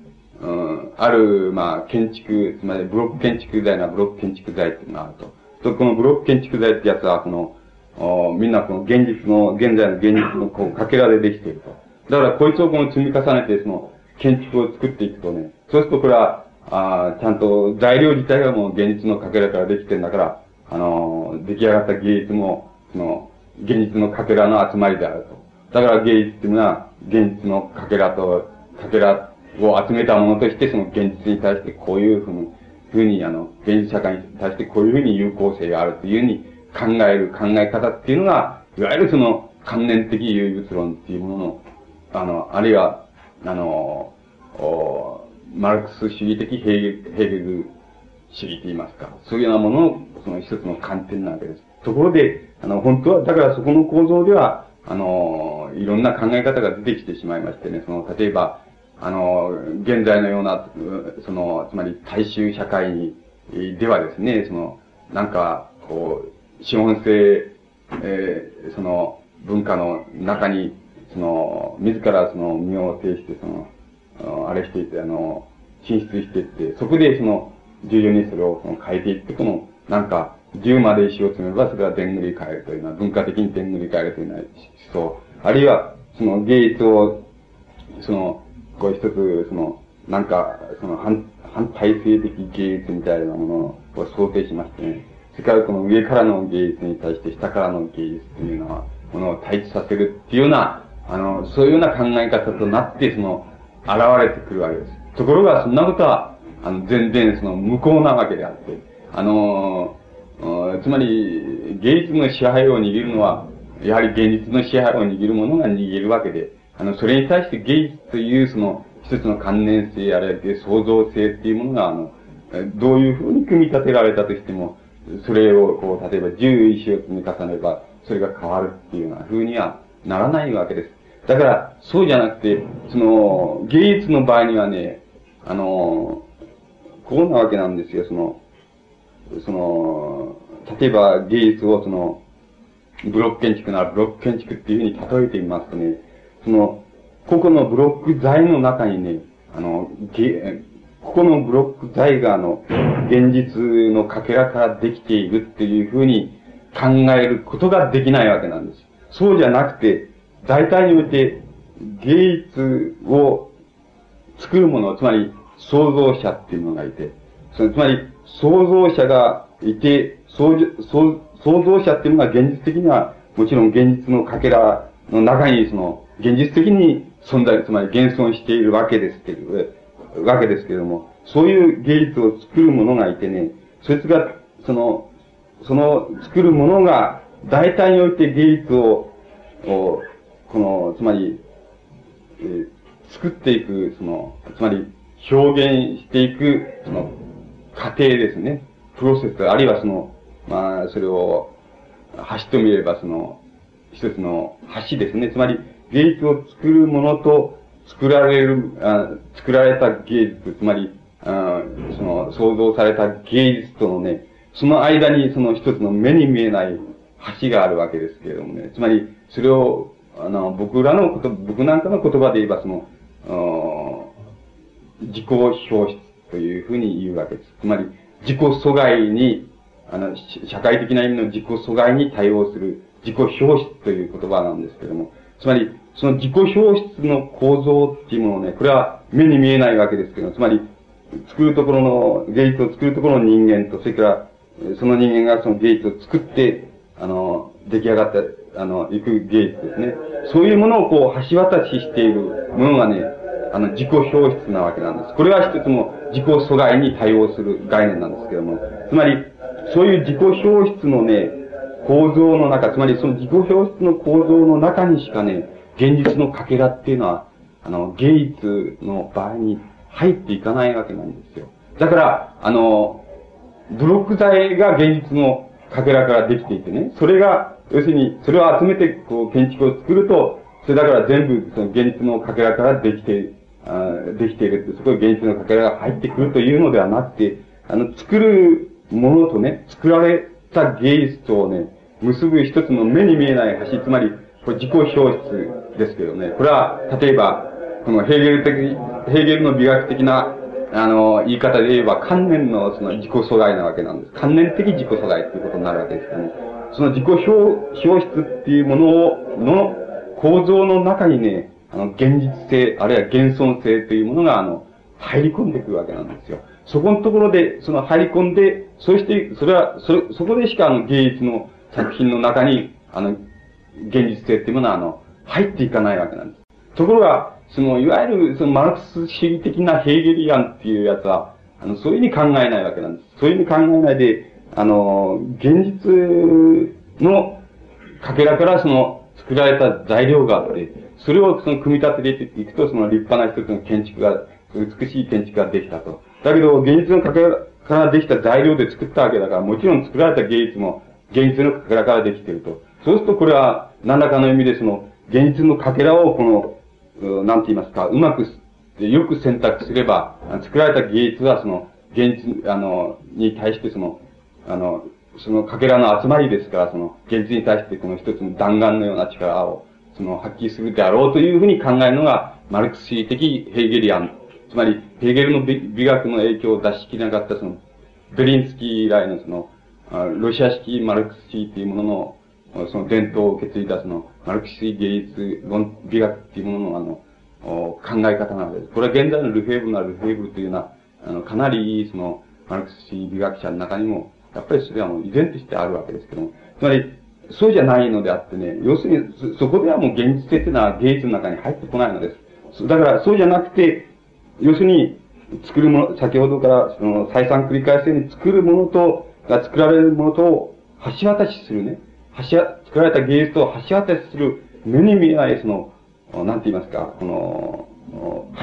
うん、ある、まあ、建築、つまりブロック建築材なブロック建築材っていうのがあると。と、このブロック建築材ってやつは、この、おみんなこの現実の、現在の現実のこう、かけらでできていると。だからこいつをこの積み重ねて、その、建築を作っていくとね、そうするとこれは、ああちゃんと材料自体がもう現実のかけらからできてるんだから、あの出来上がった芸術も、その、現実のかけらの集まりであると。だから芸術っていうのは、現実のかけらと、かけらを集めたものとして、その現実に対してこういうふうに、ふうに、あの、現実社会に対してこういうふうに有効性があるというふうに考える考え方っていうのが、いわゆるその、関連的唯物論っていうものの、あの、あるいは、あの、おマルクス主義的ヘーゲル主義と言いますか、そういうようなものの、その一つの観点なわけです。ところで、あの、本当は、だからそこの構造では、あの、いろんな考え方が出てきてしまいましてね、その、例えば、あの、現在のような、その、つまり大衆社会にではですね、その、なんか、こう、資本性、えー、その、文化の中に、その、自らその身を呈して、その、あれしていて、あの、進出していって、そこでその、重要にそれをその変えていって、この、なんか、10まで石を詰めば、それはでんぐり返るというのは、文化的にでんぐり返るというのは思想。あるいは、その芸術を、その、こう一つ、その、なんか、その反、反体制的芸術みたいなものを想定しましてね、それからこの上からの芸術に対して下からの芸術というのは、ものを対立させるっていうような、あの、そういうような考え方となって、その、現れてくるわけです。ところが、そんなことは、あの、全然その無効なわけであって、あのつまり、芸術の支配を握るのは、やはり現実の支配を握るものが握るわけで、あの、それに対して芸術というその、一つの関連性、あるいは創造性っていうものが、あの、どういうふうに組み立てられたとしても、それを、こう、例えば十石を積み重ねれば、それが変わるっていうような風にはならないわけです。だから、そうじゃなくて、その、芸術の場合にはね、あの、こうなわけなんですよ、その、その、例えば芸術をその、ブロック建築ならブロック建築っていうふうに例えてみますとね、その、ここのブロック材の中にね、あの、ここのブロック材があの、現実のかけらからできているっていうふうに考えることができないわけなんです。そうじゃなくて、大体において芸術を作るもの、つまり創造者っていうのがいて、つまり創造者がいて、創創創造者っていうのが現実的には、もちろん現実のかけらの中に、その、現実的に存在、つまり現存しているわけですけど、わけですけれども、そういう芸術を作る者がいてね、そいつが、その、その作る者が、大体において芸術を、この、つまり、えー、作っていく、その、つまり、表現していく、その、過程ですね。プロセス、あるいはその、まあ、それを、橋と見ればその、一つの橋ですね。つまり、芸術を作るものと、作られる、あ作られた芸術、つまり、あその、創造された芸術とのね、その間にその一つの目に見えない橋があるわけですけれどもね。つまり、それを、あの、僕らのこと、僕なんかの言葉で言えば、その、自己表出というふうに言うわけです。つまり、自己阻害に、あの、社会的な意味の自己阻害に対応する自己表出という言葉なんですけども、つまり、その自己表出の構造っていうものをね、これは目に見えないわけですけど、つまり、作るところの、芸術を作るところの人間と、それから、その人間がその芸術を作って、あの、出来上がった、あの、行く芸術ですね。そういうものをこう、橋渡ししているものがね、あの、自己表出なわけなんです。これは一つの自己阻害に対応する概念なんですけども、つまり、そういう自己表出のね、構造の中、つまりその自己表出の構造の中にしかね、現実のかけらっていうのは、あの、芸術の場合に入っていかないわけなんですよ。だから、あの、ブロック材が現実のかけらからできていてね、それが、要するに、それを集めて、こう、建築を作ると、それだから全部、その現実のかけらからできて、できているって、そこに現実のかけらが入ってくるというのではなくて、あの、作るものとね、作られた芸術とね、結ぶ一つの目に見えない橋、つまり、これ自己表出ですけどね、これは、例えば、このヘーゲル的、ヘーゲルの美学的な、あの、言い方で言えば、観念のその自己阻害なわけなんです。観念的自己阻害っていうことになるわけですけどね。その自己表、表出っていうものを、の構造の中にね、あの、現実性、あるいは現存性というものが、あの、入り込んでくるわけなんですよ。そこのところで、その入り込んで、そして、それは、そ、そこでしかあの芸術の作品の中に、あの、現実性っていうものは、あの、入っていかないわけなんです。ところが、その、いわゆる、その、マルクス主義的なヘーゲリアンっていうやつは、あの、そういうふうに考えないわけなんです。そういうふうに考えないで、あの、現実のかけらからその、作られた材料があって、それをその組み立てていくと、その立派な一つの建築が、美しい建築ができたと。だけど、現実のかけらからできた材料で作ったわけだから、もちろん作られた芸術も、現実のかけらからできていると。そうするとこれは、何らかの意味でその、現実のかけらをこの、なんて言いますか、うまく、よく選択すれば、作られた芸術はその、現実、あの、に対してその、あの、そのかけらの集まりですから、その、現実に対してこの一つの弾丸のような力を、その、発揮するであろうというふうに考えるのが、マルクス主義的ヘーゲリアン。つまり、ヘーゲルの美学の影響を出し切れなかった、その、ベリンスキー以来のその、ロシア式マルクス主義というものの、その伝統を受け継いだその、マルクス主義芸術論美学っていうもののあの、考え方なのです。これは現在のルフェーブなルフェーブルというような、あの、かなりその、マルクス主義美学者の中にも、やっぱりそれはもう依然としてあるわけですけども、つまり、そうじゃないのであってね、要するに、そこではもう現実性っていうのは芸術の中に入ってこないのです。だから、そうじゃなくて、要するに、作るもの、先ほどからその再三繰り返すように作るものと、が作られるものと橋渡しするね。橋作られた芸術と橋渡しする目に見えないその、なんて言いますか、この、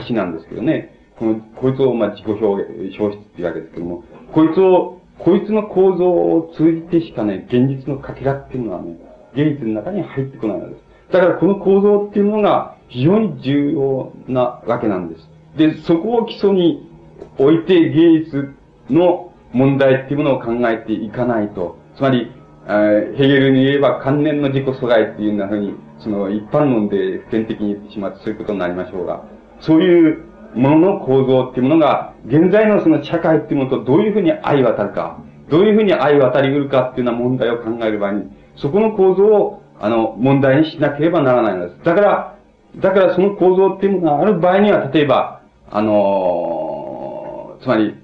橋なんですけどね。この、こいつをまあ自己表現、表出っていうわけですけども、こいつを、こいつの構造を通じてしかね、現実のかけらっていうのはね、芸術の中に入ってこないのです。だからこの構造っていうのが非常に重要なわけなんです。で、そこを基礎に置いて芸術の問題っていうものを考えていかないと、つまり、えヘーゲルに言えば関連の自己阻害っていうようなふうに、その一般論で普遍的に言ってしまってそういうことになりましょうが、そういうものの構造っていうものが、現在のその社会っていうものとどういうふうに相渡るか、どういうふうに相渡り得るかっていうような問題を考える場合に、そこの構造を、あの、問題にしなければならないのです。だから、だからその構造っていうものがある場合には、例えば、あのー、つまり、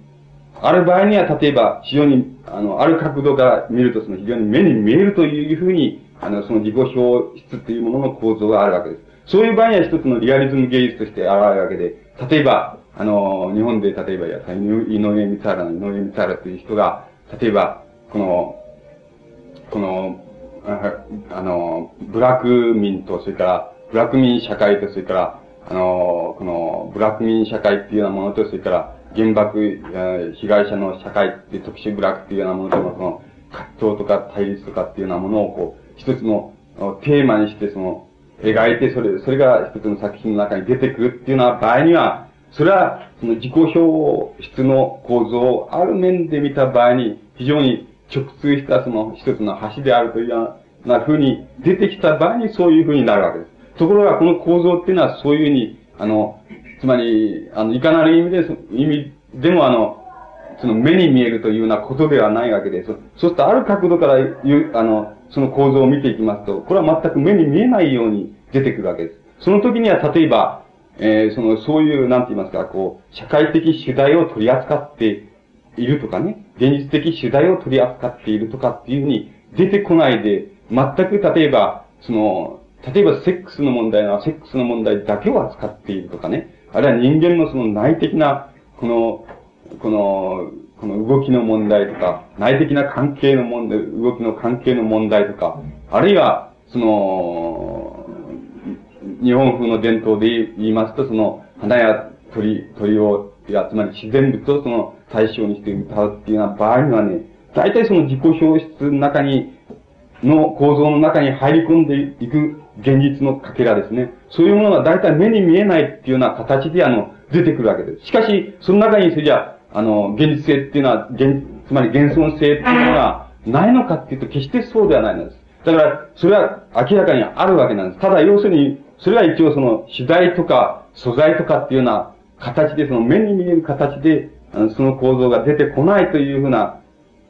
ある場合には、例えば、非常に、あの、ある角度から見ると、その非常に目に見えるというふうに、あの、その自己表出というものの構造があるわけです。そういう場合には一つのリアリズム芸術として現れるわけで、例えば、あの、日本で例えばや、井上光原の井上光原という人が、例えば、この、この、あの、ブラック民と、それから、ブラック民社会と、それから、あの、この、ブラック民社会っていうようなものと、それから、原爆、被害者の社会っていう特殊ブラックっていうようなものとの、その、葛藤とか対立とかっていうようなものを、こう、一つのテーマにして、その、描いて、それ、それが一つの作品の中に出てくるっていうような場合には、それは、その自己表出の構造をある面で見た場合に、非常に直通したその一つの橋であるというような風に出てきた場合にそういう風になるわけです。ところが、この構造っていうのはそういう風に、あの、つまり、あの、いかなる意味で、意味でもあの、その目に見えるというようなことではないわけです。そうすると、ある角度から言う、あの、その構造を見ていきますと、これは全く目に見えないように出てくるわけです。その時には、例えば、えー、その、そういう、なんて言いますか、こう、社会的主題を取り扱っているとかね、現実的主題を取り扱っているとかっていうふうに出てこないで、全く例えば、その、例えばセックスの問題はセックスの問題だけを扱っているとかね、あるいは人間のその内的な、この、この、この動きの問題とか、内的な関係の問題、動きの関係の問題とか、あるいは、その、日本風の伝統で言いますと、その、花や鳥、鳥を、や、つまり自然物をその対象にして歌うっていうような場合にはね、大体その自己表出の中にの構造の中に入り込んでいく現実のかけらですね。そういうものが大体目に見えないっていうような形で、あの、出てくるわけです。しかし、その中にそれじゃ、あの、現実性っていうのは、現、つまり現存性っていうのがないのかっていうと、決してそうではないのです。だから、それは明らかにあるわけなんです。ただ、要するに、それは一応その、主題とか、素材とかっていうような形で、その目に見える形で、あのその構造が出てこないというふうな、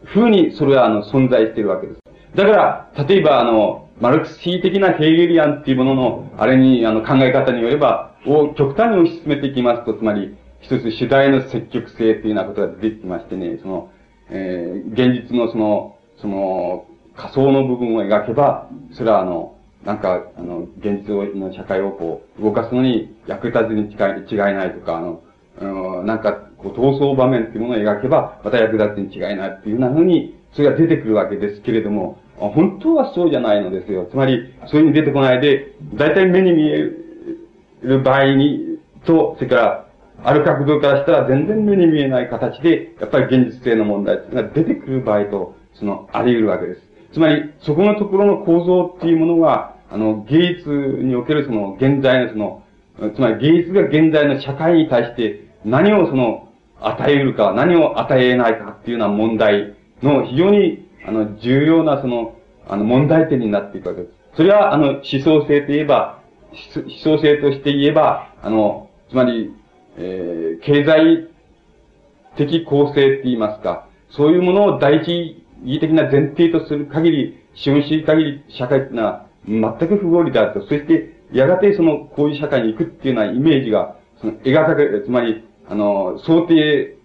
ふうに、それはあの、存在しているわけです。だから、例えばあの、マルクス主義的なヘーゲリアンっていうものの、あれに、あの、考え方によれば、を極端に推し進めていきますと、つまり、一つ主題の積極性というようなことが出てきましてね、その、えー、現実のその、その、仮想の部分を描けば、それはあの、なんか、あの、現実の社会をこう、動かすのに役立つに違い違いないとか、あの、あのなんか、こう、闘争場面っていうものを描けば、また役立つに違いないっていうようなふうに、それが出てくるわけですけれども、本当はそうじゃないのですよ。つまり、そういうふうに出てこないで、大体目に見える場合に、と、それから、ある角度からしたら全然目に見えない形で、やっぱり現実性の問題が出てくる場合と、その、あり得るわけです。つまり、そこのところの構造っていうものは、あの、芸術におけるその、現在のその、つまり芸術が現在の社会に対して何をその、与えるか、何を与えないかっていうような問題の非常に、あの、重要なその、あの、問題点になっていくわけです。それは、あの、思想性といえば、思想性として言えば、あの、つまり、えー、経済的構成って言いますか、そういうものを第一義的な前提とする限り、資本主義限り社会ってのは全く不合理だと。そして、やがてその、こういう社会に行くっていうようなイメージが、その、描かれ、つまり、あの、想定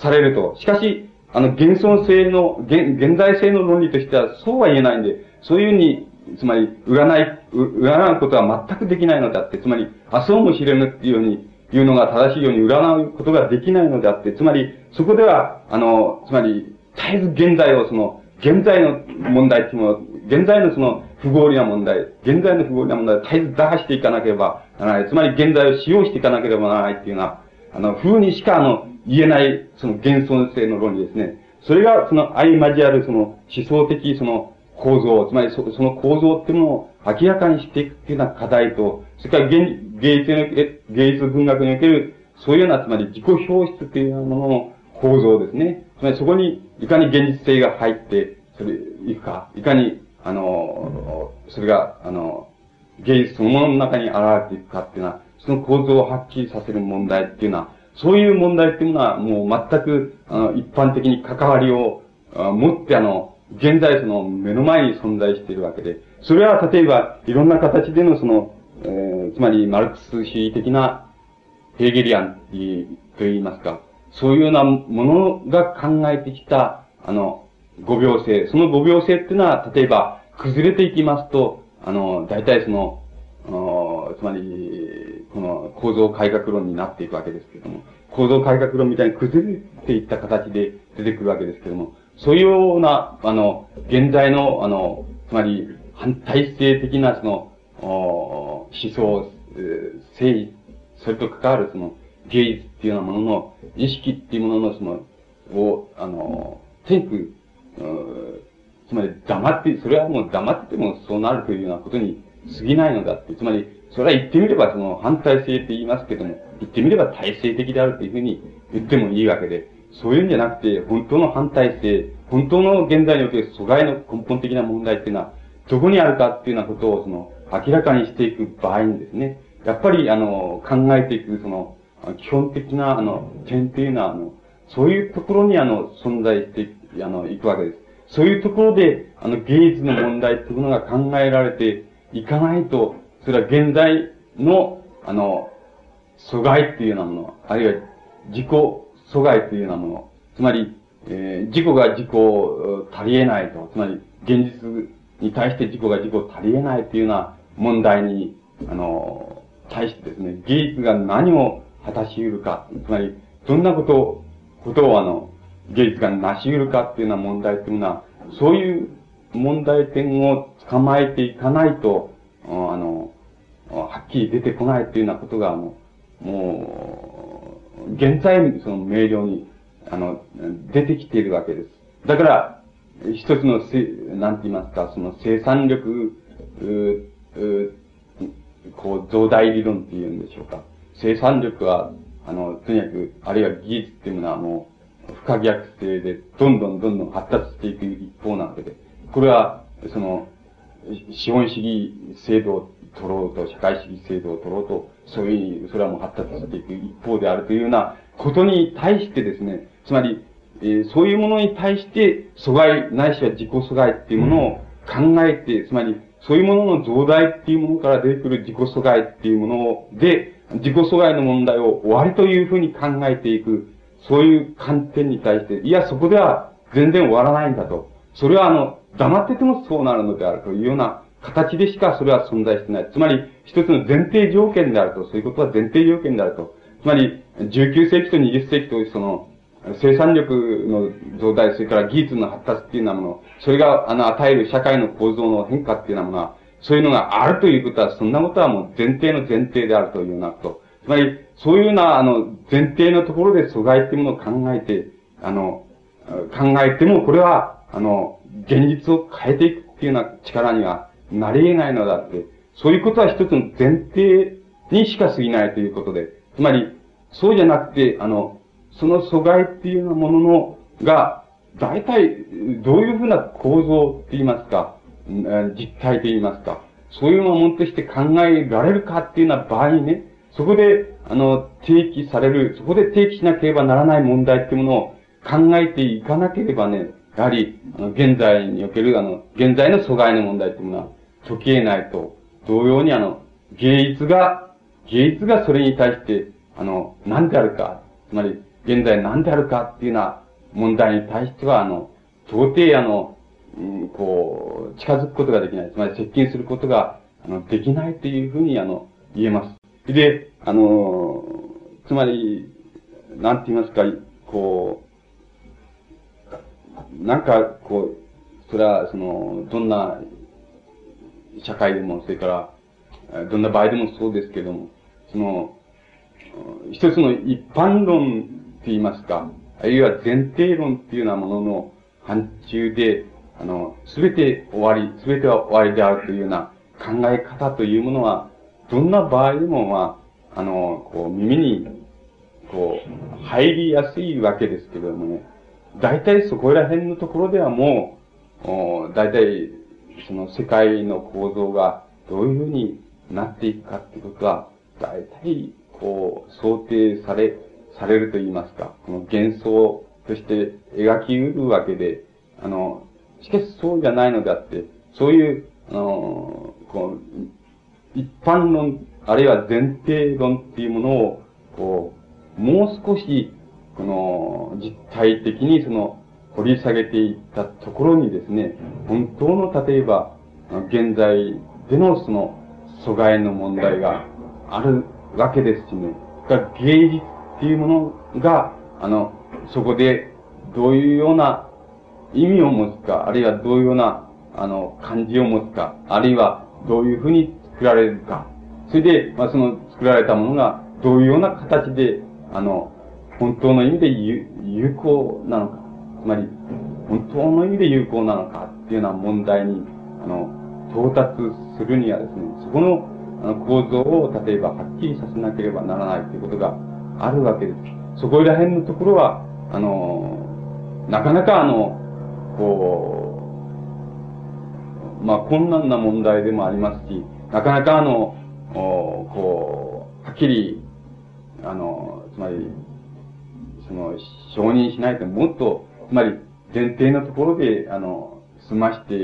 されると。しかし、あの、現存性の、現、現在性の論理としてはそうは言えないんで、そういうふうに、つまり、占い、占うことは全くできないのであって、つまり、あ、そうも知れぬっていうように、いうのが正しいように占うことができないのであって、つまり、そこでは、あの、つまり、絶えず現在をその、現在の問題っていうの、現在のその不合理な問題、現在の不合理な問題を絶えず打破していかなければならない。つまり現在を使用していかなければならないっていうような、あの、風にしかあの、言えない、その現存性の論理ですね。それが、その相交わる、その思想的、その構造、つまりそその構造っていうものを明らかにしていくっていうような課題と、それから芸芸術の、芸術文学における、そういうような、つまり自己表出っていうようなものの構造ですね。つまりそこに、いかに現実性が入って、それ、いくか、いかに、あの、それが、あの、芸術そのものの中に現れていくかっていうのは、その構造をはっきりさせる問題っていうのは、そういう問題っていうのは、もう全く、あの、一般的に関わりを持って、あの、現在その目の前に存在しているわけで、それは例えば、いろんな形でのその、えー、つまりマルクス主義的なヘーゲリアンと言いますか、そういうようなものが考えてきた、あの、五秒性。その五秒性っていうのは、例えば、崩れていきますと、あの、大体その、つまり、この構造改革論になっていくわけですけれども、構造改革論みたいに崩れていった形で出てくるわけですけれども、そういうような、あの、現在の、あの、つまり、反体制的な、その、思想、誠意、それと関わるその、芸術っていうようなものの、意識っていうもののその、を、あの、とにかく、つまり黙って、それはもう黙ってもそうなるというようなことに過ぎないのだって。つまり、それは言ってみればその反対性って言いますけども、言ってみれば体制的であるというふうに言ってもいいわけで、そういうんじゃなくて、本当の反対性、本当の現在における阻害の根本的な問題っていうのは、どこにあるかっていうようなことを、その、明らかにしていく場合にですね、やっぱり、あの、考えていく、その、基本的な、あの、点っていうのは、あの、そういうところに、あの、存在して、あの、いくわけです。そういうところで、あの、芸術の問題っていうものが考えられていかないと、それは現在の、あの、阻害っていうようなもの、あるいは自己阻害というようなもの、つまり、えー、自己が自己を足り得ないと、つまり、現実に対して自己が自己足り得ないというような問題に、あの、対してですね、芸術が何を果たし得るか、つまり、どんなことを、ことをあの、芸術が成し得るかっていうような問題っていうのは、そういう問題点を捕まえていかないと、あの、きり出てこないっていうようなことが、もう、もう、現在、その明瞭に、あの、出てきているわけです。だから、一つのせ、なんて言いますか、その生産力、う、う、こう、増大理論っていうんでしょうか。生産力は、あの、とにかく、あるいは技術っていうものはもう、不可逆性で、どんどんどんどん発達していく一方なわけで。これは、その、資本主義制度取ろうと、社会主義制度を取ろうと、そういう、それはもう発達していく一方であるというようなことに対してですね、つまり、えー、そういうものに対して、阻害、ないしは自己阻害っていうものを考えて、つまり、そういうものの増大っていうものから出てくる自己阻害っていうもので、自己阻害の問題を終わりというふうに考えていく、そういう観点に対して、いや、そこでは全然終わらないんだと。それはあの、黙っててもそうなるのであるというような形でしかそれは存在してない。つまり、一つの前提条件であると、そういうことは前提条件であると。つまり、19世紀と20世紀とその、生産力の増大、それから技術の発達っていうようなもの、それが、あの、与える社会の構造の変化っていうようなものは、そういうのがあるということは、そんなことはもう前提の前提であるというようなこと。つまり、そういうような、あの、前提のところで阻害っていうものを考えて、あの、考えても、これは、あの、現実を変えていくっていうような力にはなり得ないのだって、そういうことは一つの前提にしか過ぎないということで、つまり、そうじゃなくて、あの、その阻害っていうようなものの、が、大体、どういうふうな構造って言いますか、実態と言いますか、そういうものとして考えられるかっていうような場合にね、そこで、あの、提起される、そこで提起しなければならない問題っていうものを考えていかなければね、やはり、あの、現在における、あの、現在の阻害の問題っていうものは解き得ないと、同様にあの、芸術が、芸術がそれに対して、あの、何であるか、つまり、現在何であるかっていうような問題に対しては、あの、到底あの、うん、こう、近づくことができない。つまり接近することが、あの、できないというふうに、あの、言えます。で、あの、つまり、なんて言いますか、こう、なんか、こう、それは、その、どんな社会でも、それから、どんな場合でもそうですけども、その、一つの一般論って言いますか、あるいは前提論っていうようなものの範疇で、あの、すべて終わり、すべては終わりであるというような考え方というものは、どんな場合でも、まあ、あの、こう、耳に、こう、入りやすいわけですけれどもね、大体そこら辺のところではもう、大体、その世界の構造がどういうふうになっていくかってことは、大体、こう、想定され、されると言いますか、この幻想として描きうるわけで、あの、しかしそうじゃないのであって、そういう、あの、こう、一般論、あるいは前提論っていうものを、こう、もう少し、この、実体的にその、掘り下げていったところにですね、本当の、例えば、現在でのその、阻害の問題があるわけですしね。が芸術っていうものが、あの、そこでどういうような意味を持つか、あるいはどういうような、あの、感じを持つか、あるいはどういうふうに作られるか。それで、まあ、その作られたものがどういうような形で、あの、本当の意味で有効なのか。つまり、本当の意味で有効なのかっていうような問題に、あの、到達するにはですね、そこのあの構造を例えばはっきりさせなければならないということがあるわけです。そこら辺のところは、あの、なかなかあの、こう、まあ困難な問題でもありますし、なかなかあの、おこう、はっきり、あの、つまり、その、承認しないともっと、つまり、前提のところで、あの、済まして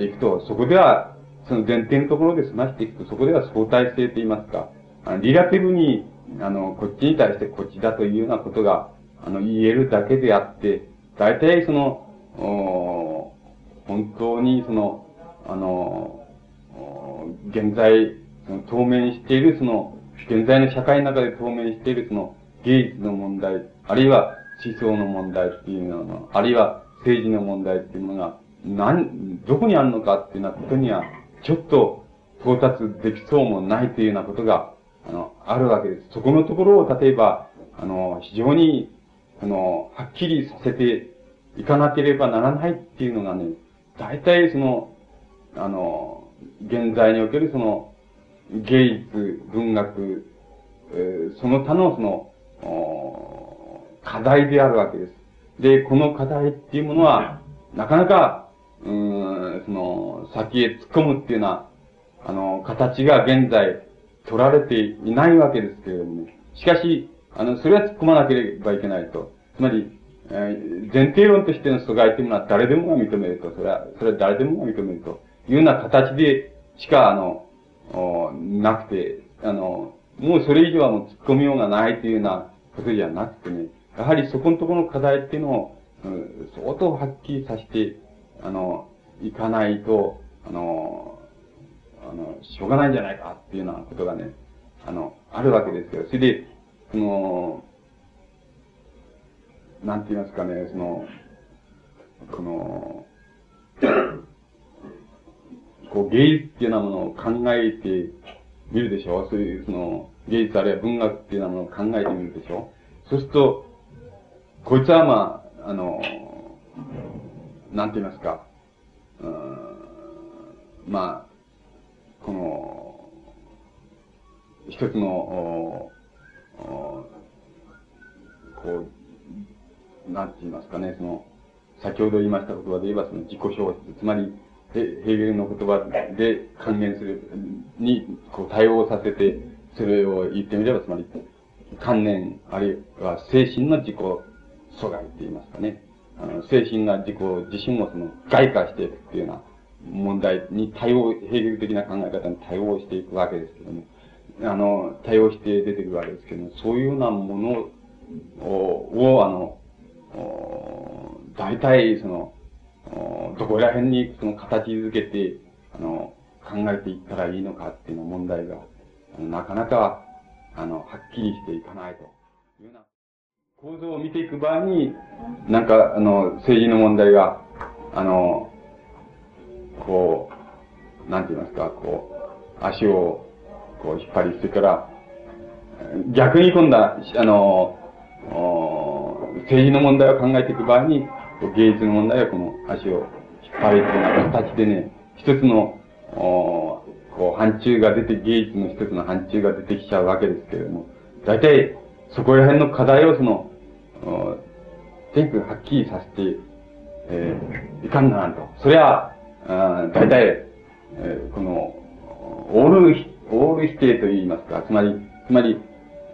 いくと、そこでは、その前提のところで済ましていくと、そこでは相対性と言いますか、あのリラティブに、あの、こっちに対してこっちだというようなことが、あの、言えるだけであって、大体その、お本当にその、あの、現在、その当面しているその、現在の社会の中で当面しているその、芸術の問題、あるいは思想の問題っていうののあるいは政治の問題っていうものが、何、どこにあるのかっていうようなことには、ちょっと到達できそうもないというようなことが、あの、あるわけです。そこのところを、例えば、あの、非常に、あの、はっきりさせていかなければならないっていうのがね、大体その、あの、現在におけるその、芸術、文学、えー、その他のその、課題であるわけです。で、この課題っていうものは、なかなか、うん、その、先へ突っ込むっていうような、あの、形が現在取られていないわけですけれどもね。しかし、あの、それは突っ込まなければいけないと。つまり、えー、前提論としての阻害というものは誰でもが認めると。それは、それは誰でもが認めると。いうような形でしか、あの、なくて、あの、もうそれ以上はもう突っ込みようがないというようなことじゃなくてね、やはりそこのところの課題っていうのを、うん、相当はっきりさせて、あの、いかないと、あの、あの、しょうがないんじゃないかっていうようなことがね、あの、あるわけですよ。それで、その、なんて言いますかね、その、この、こう芸術っていうようなものを考えてみるでしょうそういう、その、芸術あるいは文学っていうようなものを考えてみるでしょそうすると、こいつはまあ、あの、なんて言いますか、うん、まあ、この、一つの、おおこう、なんて言いますかね、その、先ほど言いました言葉で言えばその自己消失、つまり、ヘーゲルの言葉で還元する、に、こう対応させて、それを言ってみれば、つまり、観念、あるいは精神の自己阻害って言いますかね。あの、精神が自己自身をその外化していくっていうような問題に対応、ヘーゲル的な考え方に対応していくわけですけども、あの、対応して出てくるわけですけども、そういうようなものを、をあの、大体、その、どこら辺にその形づけて、あの、考えていったらいいのかっていうの問題が、なかなか、あの、はっきりしていかないというな構造を見ていく場合に、なんか、あの、政治の問題が、あの、こう、なんて言いますか、こう、足を、こう、引っ張り、それから、逆に今度は、あの、政治の問題を考えていく場合に、芸術の問題はこの足を引っ張るというような形でね、一つの、こう、範疇が出て、芸術の一つの範疇が出てきちゃうわけですけれども、大体、そこら辺の課題をその、全部はっきりさせて、えー、いかんならんと。それは、あ大体、えー、この、オール、オール否定と言いますか、つまり、つまり、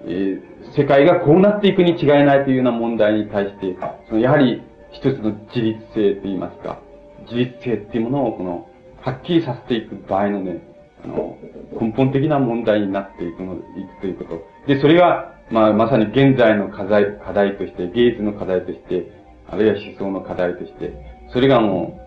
えー、世界がこうなっていくに違いないというような問題に対して、そのやはり、一つの自立性と言いますか、自立性っていうものをこの、はっきりさせていく場合のね、あの、根本的な問題になっていくの、いくということ。で、それが、まあ、まさに現在の課題、課題として、芸術の課題として、あるいは思想の課題として、それがも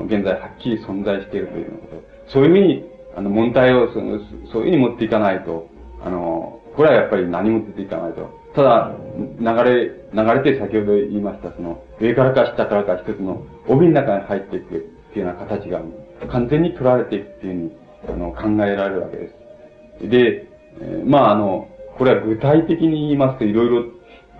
う、現在はっきり存在しているということ。そういう意味に、あの、問題をその、そういうふうに持っていかないと、あの、これはやっぱり何も出ていかないと。ただ、流れ、流れて先ほど言いました、その、上からか下からか一つの帯の中に入っていくっていうような形が、完全に取られていくっていうふうに、あの、考えられるわけです。で、えー、まあ、あの、これは具体的に言いますと、いろいろ、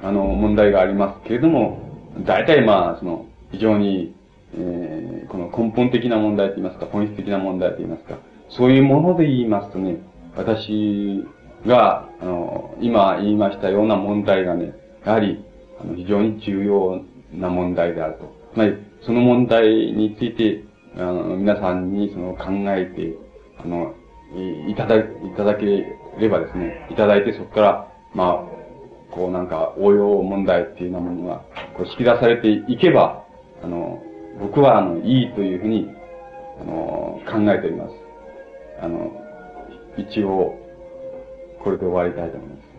あの、問題がありますけれども、大体まあ、その、非常に、えー、この根本的な問題と言いますか、本質的な問題と言いますか、そういうもので言いますとね、私が、あの、今言いましたような問題がね、やはり、あの、非常に重要な問題であると。つまり、その問題について、あの、皆さんにその考えて、あの、いただ、いただければですね、いただいてそこから、まあ、こうなんか応用問題っていうようなものが、こう引き出されていけば、あの、僕はあの、いいというふうに、あの、考えております。あの、一応、これで終わりたいと思います。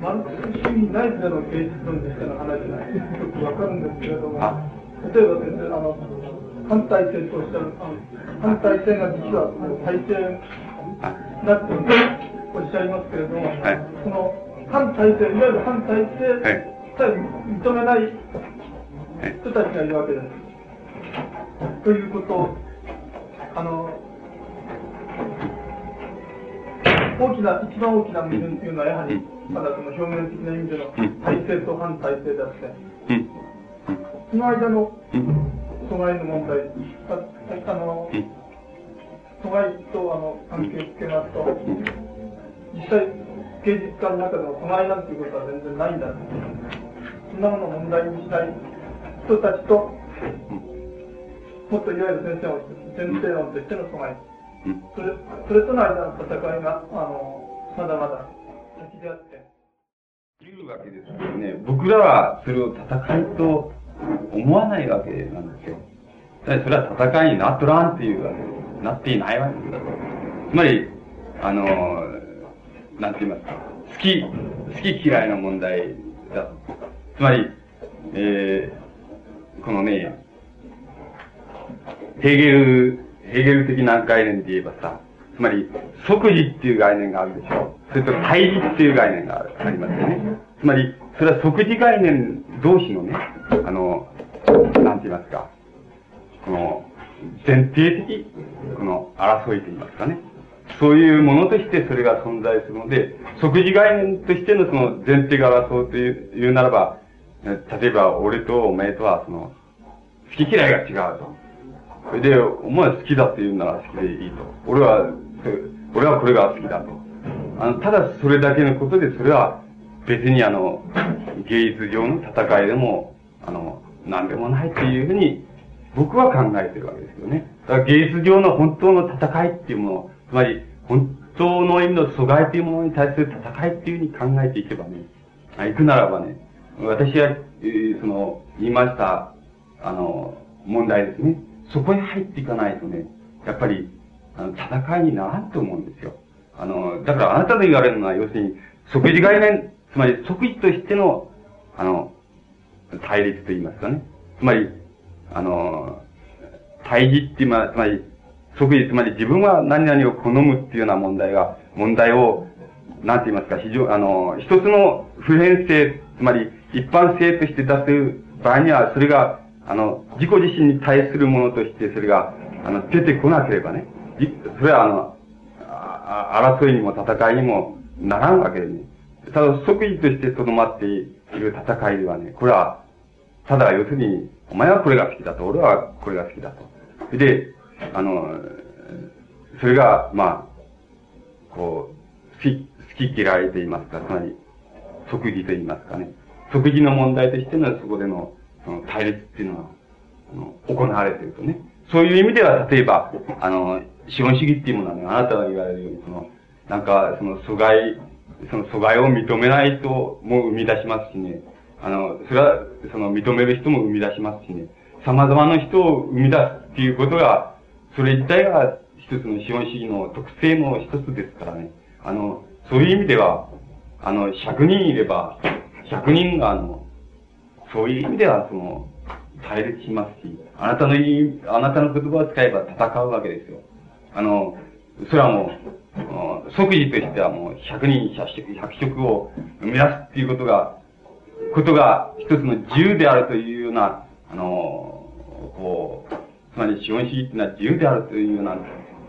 マルクス主義内での芸術論としての話ですけれども、例えば先生、あの、反対性とおっしゃる、反対性が実は体制だっておっしゃいますけれども、はい、その反体制、いわゆる反体制さえ認めない。人たちがいるわけです。ということを、あの、大きな、一番大きな矛盾っていうのは、やはり、まだその表面的な意味での体制と反体制であって、その間の阻害の問題、あの、阻害とあの関係付けますと、実際、芸術家の中でも阻害なんていうことは全然ないんだそんなものを問題にしない。人たちと、もっといわゆる先生を先生論としての阻害、それそれとの間の戦いが、あのまだまだ先であって。いうわけですよね。僕らはそれを戦いと思わないわけなんですよ。それは戦いになっとらんっていうわけなっていないわけです。つまり、あの、なんて言いますか、好き、好き嫌いの問題だと。つまり、えー、このね、ヘーゲル、ヘーゲル的な概念で言えばさ、つまり、即時っていう概念があるでしょ。それと対時っていう概念がありますよね。つまり、それは即時概念同士のね、あの、なんて言いますか、この、前提的、この争いと言いますかね。そういうものとしてそれが存在するので、即時概念としてのその前提が争うといういうならば、例えば俺とお前とはその、好き嫌いが違うと。それで、お前好きだって言うなら好きでいいと。俺は、俺はこれが好きだと。あの、ただそれだけのことで、それは別にあの、芸術上の戦いでも、あの、何でもないっていうふうに、僕は考えてるわけですよね。だから芸術上の本当の戦いっていうもの、つまり、本当の意味の阻害というものに対する戦いっていうふうに考えていけばね、行くならばね、私は、えその、言いました、あの、問題ですね。そこに入っていかないとね、やっぱり、あの、戦いにならんと思うんですよ。あの、だからあなたの言われるのは、要するに、即時概念、つまり即時としての、あの、対立と言いますかね。つまり、あの、対峙っていうのは、つまり、即時、つまり自分は何々を好むっていうような問題が、問題を、なんて言いますか、非常、あの、一つの普遍性、つまり一般性として出す場合には、それが、あの、自己自身に対するものとして、それが、あの、出てこなければね、それはあの、あ争いにも戦いにもならんわけでね。ただ、即時として留まっている戦いではね、これは、ただ要するに、お前はこれが好きだと、俺はこれが好きだと。で、あの、それが、まあ、こう、好き、好き嫌いと言いますか、つまり、即時と言いますかね。即時の問題としてのそこでの、その対立っていうのは、あの、行われているとね。そういう意味では、例えば、あの、資本主義っていうものはね、あなたが言われるように、その、なんか、その阻害、その阻害を認めない人も生み出しますしね、あの、それは、その認める人も生み出しますしね、様々な人を生み出すっていうことが、それ自体が一つの資本主義の特性の一つですからね、あの、そういう意味では、あの、100人いれば、100人があの、そういう意味では、その、対立しますし、あなたの言い、あなたの言葉を使えば戦うわけですよ。あの、それはもう、即時としてはもう100人100色、100色を生み出すっていうことが、ことが一つの自由であるというような、あの、こう、つまり資本主義っていうのは自由であるというような、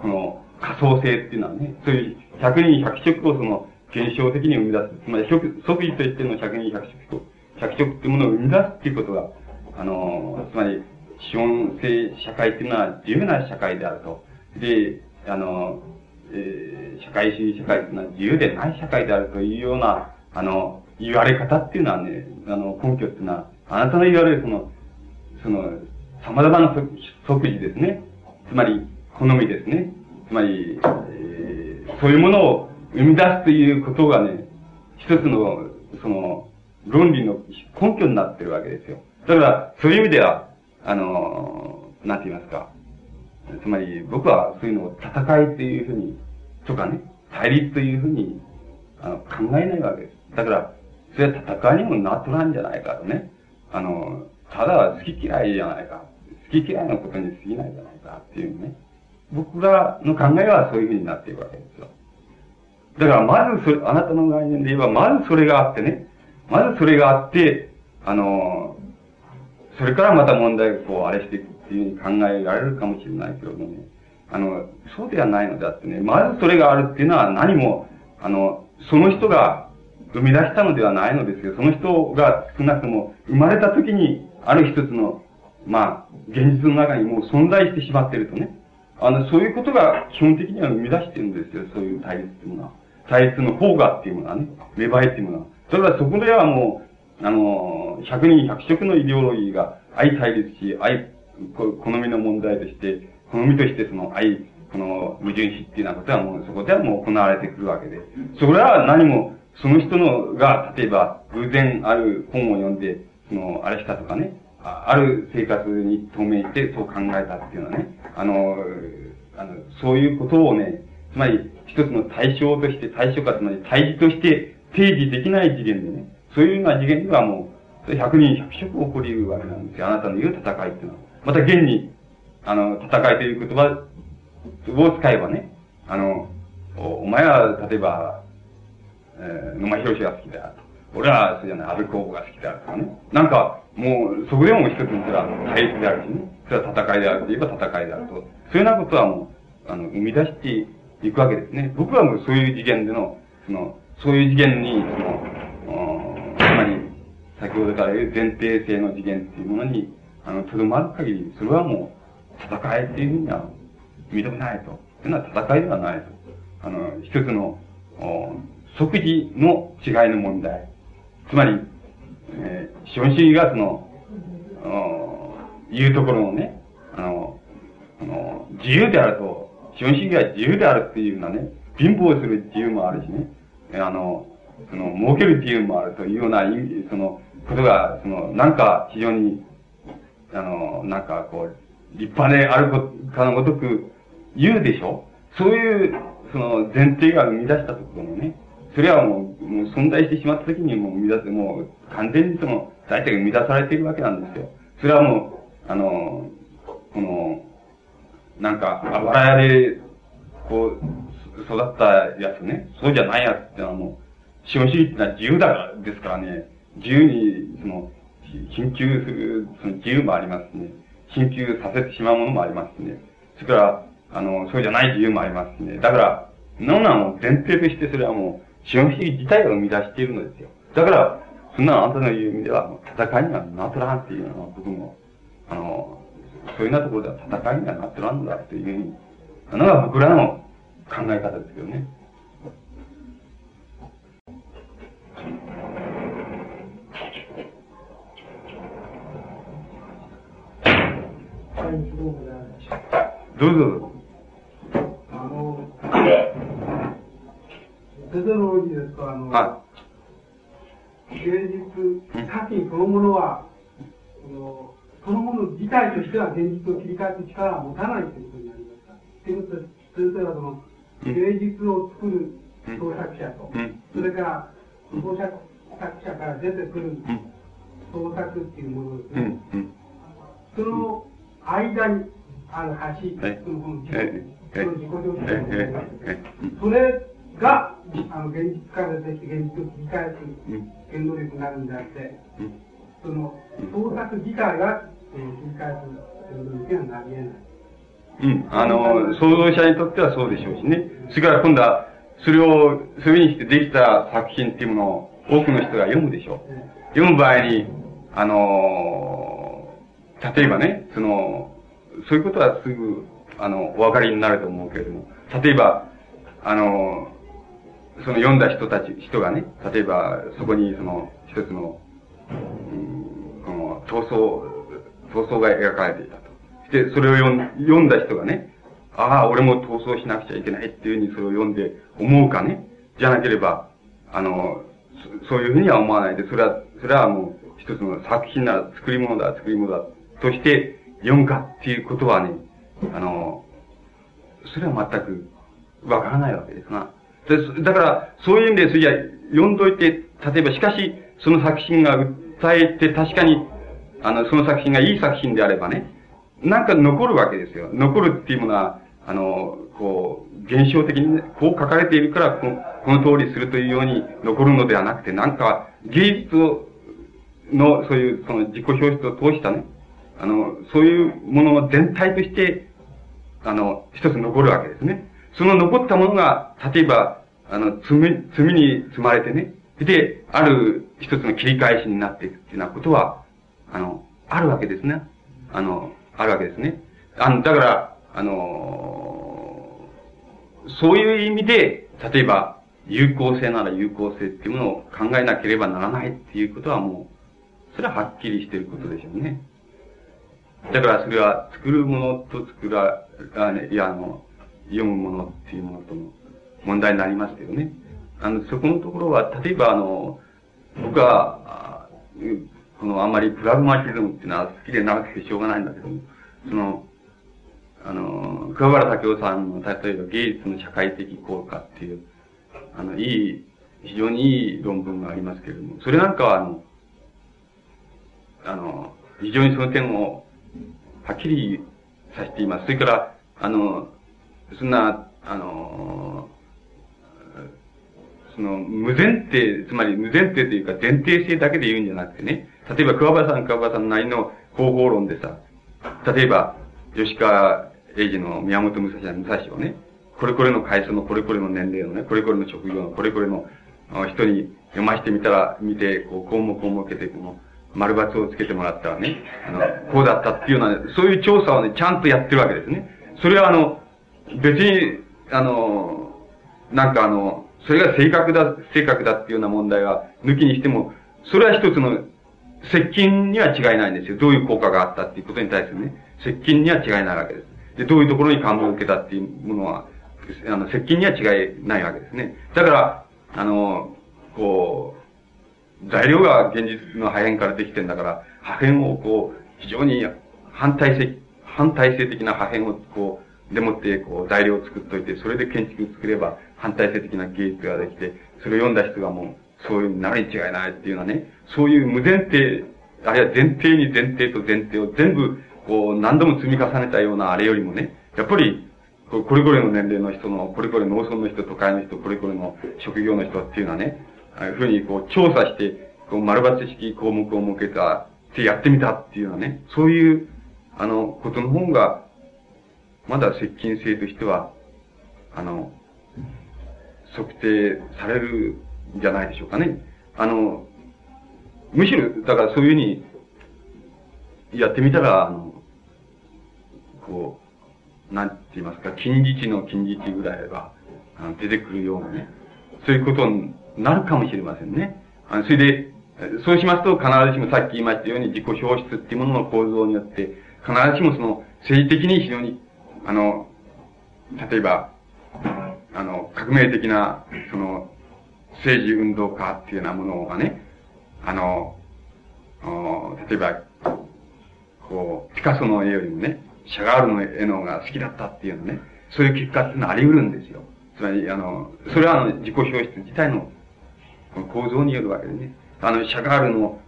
この仮想性っていうのはね、そういう100人100色をその現象的に生み出す。つまり即時としての100人100色と、100色っていうものを生み出すっていうことが、あの、つまり資本性社会っていうのは自由な社会であると。で、あの、えー、社会主義社会っていうのは自由でない社会であるというような、あの、言われ方っていうのはね、あの、根拠っていうのは、あなたの言われるその、その、様々な即時ですね。つまり、好みですね。つまり、えー、そういうものを生み出すということがね、一つの、その、論理の根拠になってるわけですよ。だから、そういう意味では、あの、なんて言いますか。つまり、僕はそういうのを戦いというふうに、とかね、対立というふうに、あの、考えないわけです。だから、それは戦いにもなっとらんじゃないかとね。あの、ただ好き嫌いじゃないか。好き嫌いのことに過ぎないじゃないかっていうね。僕らの考えはそういうふうになっていくわけですよ。だからまずそれ、あなたの概念で言えば、まずそれがあってね、まずそれがあって、あの、それからまた問題をこう、あれしていくっていうふうに考えられるかもしれないけどもね。あの、そうではないのであってね、まずそれがあるっていうのは何も、あの、その人が生み出したのではないのですよ。その人が少なくとも生まれた時にある一つの、まあ、現実の中にもう存在してしまってるとね。あの、そういうことが基本的には生み出してるんですよ。そういう対立っていうものは。対立の方がっていうものはね。芽生えっていうものは。それはそこではもう、あの、百人百色のイデオロギーが相対立し、相、好みの問題として、好みとしてその相、この矛盾視っていうようなことはもうそこではもう行われてくるわけで。それは何も、その人のが、例えば偶然ある本を読んで、その、あれしたとかね、ある生活に透明してそう考えたっていうのはね、あの、あの、そういうことをね、つまり一つの対象として、対象かつまり対峙として提示できない次元でね、そういうような次元ではもう、百人百色起こり得るわけなんですよ。あなたの言う戦いっていうのは。また現に、あの、戦いという言葉を使えばね、あの、お前は、例えば、えー、野間博が好きだ。俺は、そうじゃない、安倍公房が好きだとかね。なんか、もう、そこでも一つのそれは対立であるしね。それは戦いであるといえば戦いであると。そういうようなことはもう、あの、生み出していくわけですね。僕はもうそういう次元での、その、そういう次元に、その、つまり、先ほどから言う前提性の次元っていうものに、あの、とどまる限り、それはもう、戦いっていうふうには認めないと。というのは戦いではないと。あの、一つの、即時の違いの問題。つまり、えー、資本主義がその、いうところのね、あの、あの、自由であると、資本主義が自由であるっていうようなね、貧乏する自由もあるしね、あの、その、儲ける自由もあるというような、その、ことが、その、なんか非常に、あの、なんかこう、立派であることかのごとく言うでしょ？そういう、その、前提が生み出したところのね、それはもう、もう存在してしまった時にもう生み出す、もう完全にその、大体生み出されているわけなんですよ。それはもう、あの、この、なんか、あばら屋で、こう、育ったやつね、そうじゃないやつってのはもう、資本主義ってのは自由だから、ですからね、自由に、その、緊急する、その自由もありますね。緊急させてしまうものもありますね。それから、あの、そうじゃない自由もありますね。だから、なのはもう前提としてそれはもう、資本主義自体が生み出しているのですよ。だから、そんなあなたの言う意味では、戦いにはなっとらんっていうのは僕も、あの、そういうようなところでは戦いにはなっとらんのだというふうに、あのが僕らの考え方ですけどね。どうぞ。あの、テロジーですと、あの、はい、現実、作品そのものは、そのそのもの自体としては現実を切り替える力は持たないということになりました。ということで、先生はその、芸術を作る創作者と、それから創作者から出てくる創作っていうものですね。その間にある橋、その自己、その自己表現それが、あの、現実から出て現実を切り返す原動力になるんであって、その創作自体が、えー、切り返す原動力にはなり得ない。うん。あの、創造者にとってはそうでしょうしね。それから今度は、それを、そういうにしてできた作品っていうものを多くの人が読むでしょう。読む場合に、あの、例えばね、その、そういうことはすぐ、あの、お分かりになると思うけれども、例えば、あの、その読んだ人たち、人がね、例えば、そこにその、一つの、うん、この、闘争、闘争が描かれていたと。で、それを読ん読んだ人がね、ああ、俺も逃走しなくちゃいけないっていうふうにそれを読んで思うかね。じゃなければ、あの、そそういうふうには思わないで、それは、それはもう一つの作品なら作り物だ、作り物だ、として読むかっていうことはね、あの、それは全くわからないわけですな。でだから、そういう意味で、それじゃ読んどいて、例えば、しかし、その作品が訴えて、確かに、あの、その作品がいい作品であればね、なんか残るわけですよ。残るっていうものは、あの、こう、現象的にね、こう書かれているからこの、この通りするというように残るのではなくて、なんか、芸術を、の、そういう、その自己表出を通したね、あの、そういうもの全体として、あの、一つ残るわけですね。その残ったものが、例えば、あの、罪、罪に積まれてね、で、ある一つの切り返しになっていくっていうようなことは、あの、あるわけですね。あの、あるわけですね。あの、だから、あのそういう意味で、例えば、有効性なら有効性っていうものを考えなければならないっていうことはもう、それははっきりしていることでしょうね。だからそれは作るものと作ら、あいや、あの、読むものっていうものとの問題になりますけどね。あの、そこのところは、例えばあの、僕は、このあんまりプラグマティズムっていうのは好きでなくてしょうがないんだけども、その、あの、桑原武夫さんの、例えば芸術の社会的効果っていう、あの、いい、非常にいい論文がありますけれども、それなんかは、あの、あの、非常にその点を、はっきりさせています。それから、あの、そんな、あの、その、無前提、つまり無前提というか前提性だけで言うんじゃなくてね、例えば桑原さん、桑原さんなりの方法論でさ、例えば、吉川英治の宮本武蔵武蔵をね、これこれの階層のこれこれの年齢のね、これこれの職業のこれこれの人に読ましてみたら、見て、こう、項目を設けて、この、丸抜をつけてもらったらね、あの、こうだったっていうような、そういう調査をね、ちゃんとやってるわけですね。それはあの、別に、あの、なんかあの、それが正確だ、正確だっていうような問題は抜きにしても、それは一つの接近には違いないんですよ。どういう効果があったっていうことに対するね、接近には違いないわけです。で、どういうところに感動を受けたっていうものは、あの、接近には違いないわけですね。だから、あの、こう、材料が現実の破片からできてんだから、破片をこう、非常に反対性、反対性的な破片をこう、でもって、こう、材料を作っといて、それで建築を作れば、反対性的な芸術ができて、それを読んだ人がもう、そういうなるに違いないっていうのはね、そういう無前提、あるいは前提に前提と前提を全部、こう、何度も積み重ねたようなあれよりもね、やっぱり、これこれの年齢の人の、これこれ農村の人、都会の人、これこれの職業の人っていうのはね、いうふうにこう調査して、こう丸抜式項目を設けた、ってやってみたっていうのはね、そういう、あの、ことの方が、まだ接近性としては、あの、測定されるんじゃないでしょうかね。あの、むしろ、だからそういうふうに、やってみたら、あの、こう、なんて言いますか、近似値の近似値ぐらいは、あの出てくるようなね、そういうことになるかもしれませんね。あのそれで、そうしますと、必ずしもさっき言いましたように自己表出っていうものの構造によって、必ずしもその政治的に非常に、あの、例えば、あの、革命的な、その、政治運動家っていうようなものがね、あの、例えば、こう、ピカソの絵よりもね、シャガールの絵の方が好きだったっていうのね、そういう結果っていうのはあり得るんですよ。つまり、あの、それはあの、自己表出自体の構造によるわけでね。あの、シャガールの、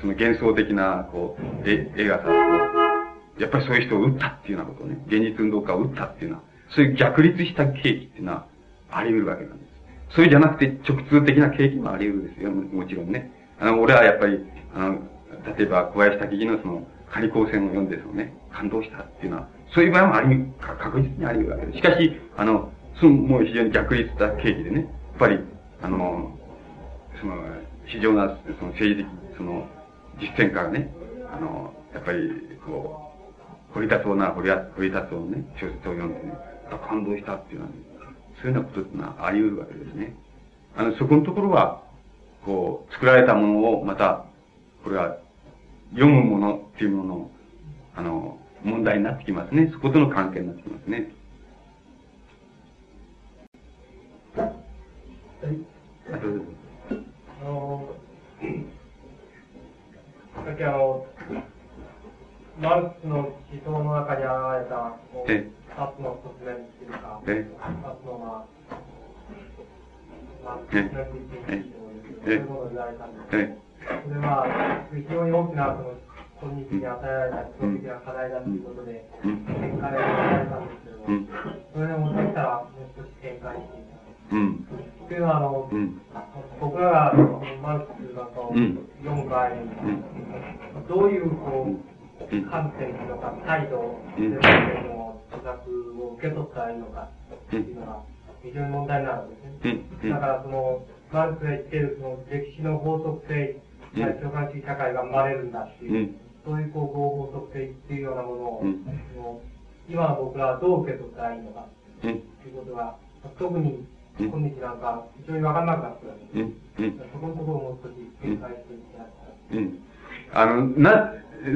その幻想的な、こう、絵、絵がさ、やっぱりそういう人を撃ったっていうようなことをね、現実運動家を撃ったっていうのは、そういう逆立した契機っていうのはあり得るわけなんです。それじゃなくて直通的な契機もあり得るですよ、もちろんね。あの、俺はやっぱり、あの、例えば小林滝木のその、仮光線を読んでそのね、感動したっていうのは、そういう場合もあり、確実にあり得るわけです。しかし、あの、その、もう非常に逆立した契機でね、やっぱり、あの、その、非常な、その政治的、その、実践家がね、あの、やっぱり、こう、堀田そうな堀堀田そうね、小説を読んでね、感動したっていうのはね、そういうようなことっていうのはあり得るわけですね。あの、そこのところは、こう、作られたものをまた、これは、読むものっていうものの、あの、問題になってきますね。そことの関係になってきますね。あ、の、さっきあの、マルクスの思想の中に現れた、こう、二つの側面っていうか、二つのまあ、まあ、側面っていうそういうものを言われたんですけど、それは、非常に大きな、その、今日に与えられた基礎的な課題だということで、展開されたんですけども、それでもできたら、もう少し展開していただうん、というのは、あの、うん、僕らがマルクスなんかを読む場合に、どういう、こう、観点とか態度での著作を受け取ったらいいのかっていうのが、非常に問題になるんですね。うん、だからその、マルクスが言っているその歴史の法則性、共感主義社会が生まれるんだっていう、そういうこう合法則性っていうようなものを、今の僕らはどう受け取ったらいいのか、ということが、特に今日なんか非常に分かんなくなってくるんです。そこのところをもう少し展開していただきたい。うん。あの、な、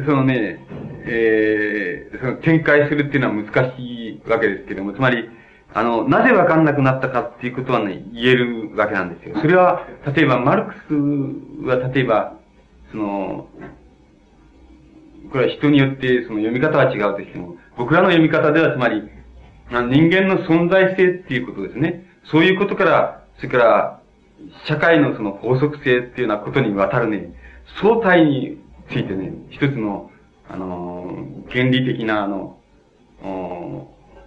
そのね、えー、その展開するっていうのは難しいわけですけども、つまり、あの、なぜわかんなくなったかっていうことはね、言えるわけなんですよ。それは、例えば、マルクスは、例えば、その、これは人によってその読み方は違うとしても、僕らの読み方ではつまり、人間の存在性っていうことですね。そういうことから、それから、社会のその法則性っていうようなことにわたるね、相対についてね、一つの、あの、原理的な、あの、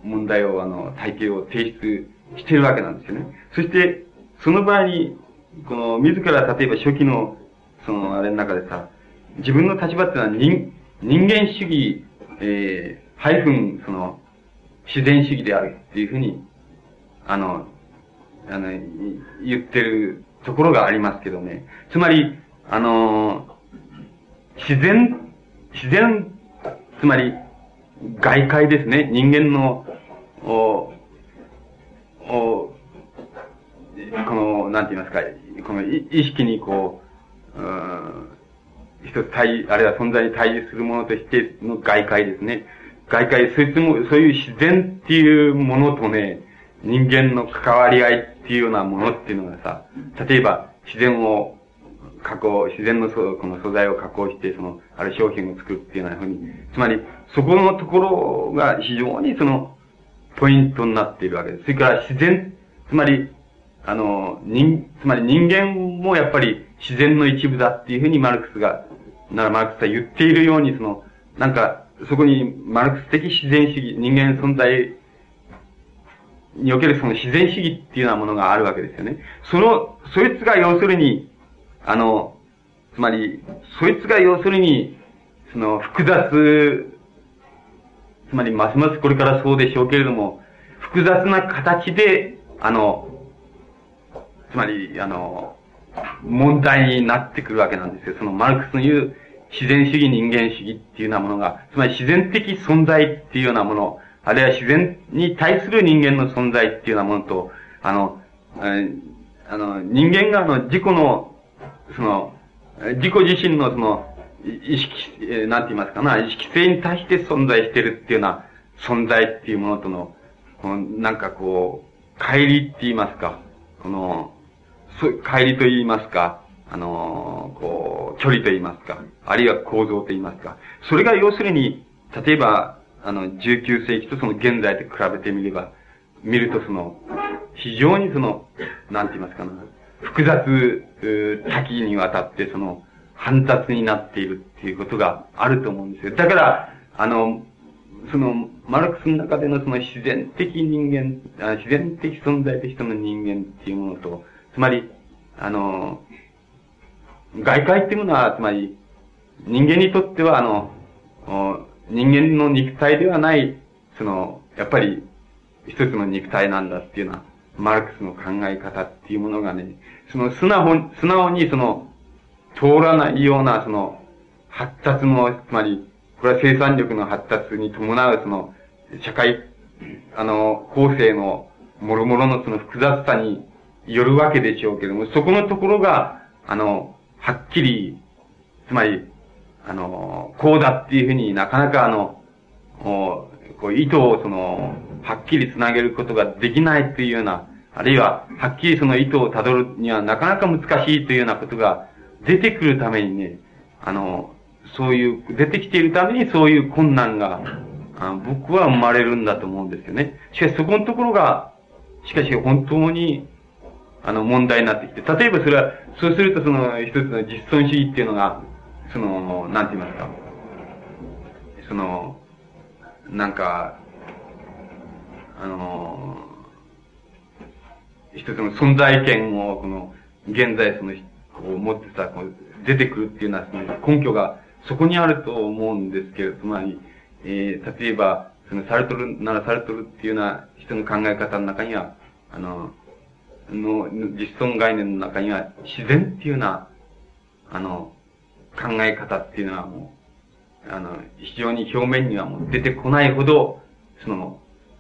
問題を、あの、体系を提出してるわけなんですよね。そして、その場合に、この、自ら例えば初期の、その、あれの中でさ、自分の立場っていうのは人、人間主義、えー、ハイフン、その、自然主義であるっていうふうに、あの、あの、言ってるところがありますけどね。つまり、あの、自然、自然、つまり、外界ですね。人間の、お、お、この、なんて言いますか、この意識にこう、うん、一つ対、あるいは存在に対峙するものとしての外界ですね。外界、そいつも、そういう自然っていうものとね、人間の関わり合いっていうようなものっていうのがさ、例えば自然を加工、自然のそこの素材を加工して、その、ある商品を作るっていうようなふうに、つまり、そこのところが非常にその、ポイントになっているわけです。それから自然、つまり、あの、人、つまり人間もやっぱり自然の一部だっていうふうにマルクスが、ならマルクスが言っているように、その、なんか、そこにマルクス的自然主義、人間存在におけるその自然主義っていうようなものがあるわけですよね。その、そいつが要するに、あの、つまり、そいつが要するに、その複雑、つまりますますこれからそうでしょうけれども、複雑な形で、あの、つまり、あの、問題になってくるわけなんですよ。そのマルクスの言う自然主義、人間主義っていうようなものが、つまり自然的存在っていうようなもの、あるいは自然に対する人間の存在っていうようなものと、あの、あの、人間があの、自己の、その、自己自身のその、意識、えなんて言いますかな、意識性に対して存在してるっていうような存在っていうものとの、この、なんかこう、帰りって言いますか、この、帰りと言いますか、あの、こう、距離と言いますか、あるいは構造と言いますか、それが要するに、例えば、あの、19世紀とその現在と比べてみれば、見るとその、非常にその、なんて言いますかな、複雑、多岐にわたってその、反雑になっているっていうことがあると思うんですよ。だから、あの、その、マルクスの中でのその自然的人間、あ自然的存在としての人間っていうものと、つまり、あの、外界っていうものは、つまり、人間にとっては、あの、人間の肉体ではない、その、やっぱり、一つの肉体なんだっていうのは、マルクスの考え方っていうものがね、その素直、素直にその、通らないような、その、発達の、つまり、これは生産力の発達に伴う、その、社会、あの、構成の、諸々のその複雑さによるわけでしょうけども、そこのところが、あの、はっきり、つまり、あの、こうだっていうふうになかなかあの、こう、意図をその、はっきりつなげることができないというような、あるいは、はっきりその意図をたどるにはなかなか難しいというようなことが出てくるためにね、あの、そういう、出てきているためにそういう困難が、あ僕は生まれるんだと思うんですよね。しかしそこのところが、しかし本当に、あの、問題になってきて、例えばそれは、そうするとその、一つの実存主義っていうのが、その、なんて言いますか、その、なんか、あの、一つの存在権を、この、現在その、こう持ってさ、こう出てくるっていうのは、その根拠がそこにあると思うんですけれど、つまり、えー、例えば、そのサルトルならサルトルっていうような人の考え方の中には、あの、の実存概念の中には自然っていうような、あの、考え方っていうのはもう、あの、非常に表面にはもう出てこないほど、その、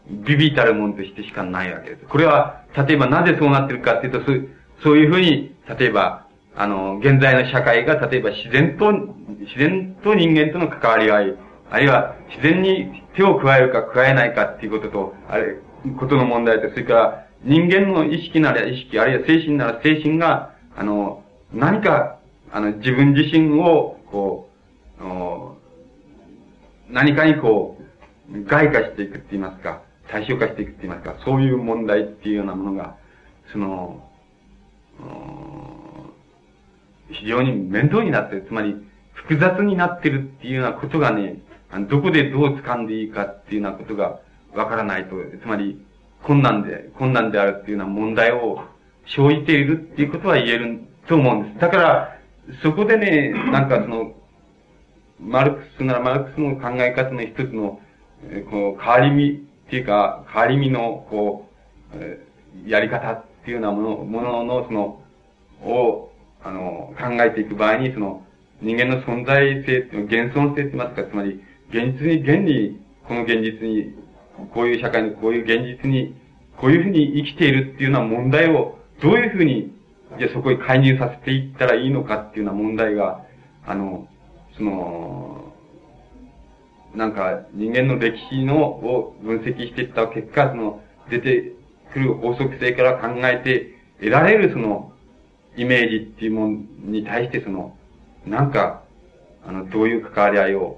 ビビたるものとしてしかないわけです。これは、例えばなぜそうなってるかっていうと、そうそういうふうに、例えば、あの、現在の社会が、例えば自然と、自然と人間との関わり合い、あるいは自然に手を加えるか加えないかっていうことと、あれ、ことの問題と、それから人間の意識なら意識、あるいは精神なら精神が、あの、何か、あの、自分自身を、こう、何かにこう、外化していくって言いますか、対象化していくって言いますか、そういう問題っていうようなものが、その、非常に面倒になってる。つまり、複雑になってるっていうようなことがね、どこでどう掴んでいいかっていうようなことがわからないと、つまり、困難で、困難であるっていうような問題を生じているっていうことは言えると思うんです。だから、そこでね、なんかその、マルクスならマルクスの考え方の一つの、えこう、変わり身っていうか、変わり身の、こう、えやり方っていうようなもの、ものの、その、を、あの、考えていく場合に、その、人間の存在性、現存性って言いますか、つまり、現実に、現に、この現実にこういう社会に、こういう現実に、こういうふうに生きているっていうような問題を、どういうふうに、じゃそこに介入させていったらいいのかっていうような問題が、あの、その、なんか人間の歴史のを分析していった結果、その出てくる法則性から考えて得られるそのイメージっていうものに対してその、なんか、あの、どういう関わり合いを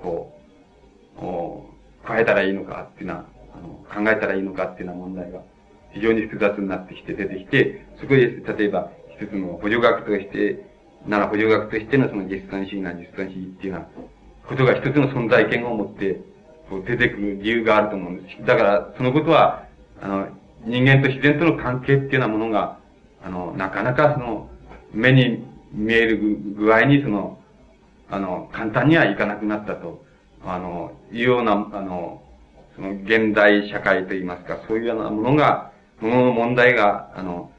こう、変えたらいいのかっていうのは、考えたらいいのかっていうような問題が非常に複雑になってきて出てきて、そこで、例えば、一つの補助学として、なら補助学としてのその実存主義な実存主義っていうようなことが一つの存在権を持って、こう出てくる理由があると思うんです。だから、そのことは、あの、人間と自然との関係っていうようなものが、あの、なかなかその、目に見える具合にその、あの、簡単にはいかなくなったと、あの、いうような、あの、その現代社会といいますか、そういうようなものが、ものの問題が、あの、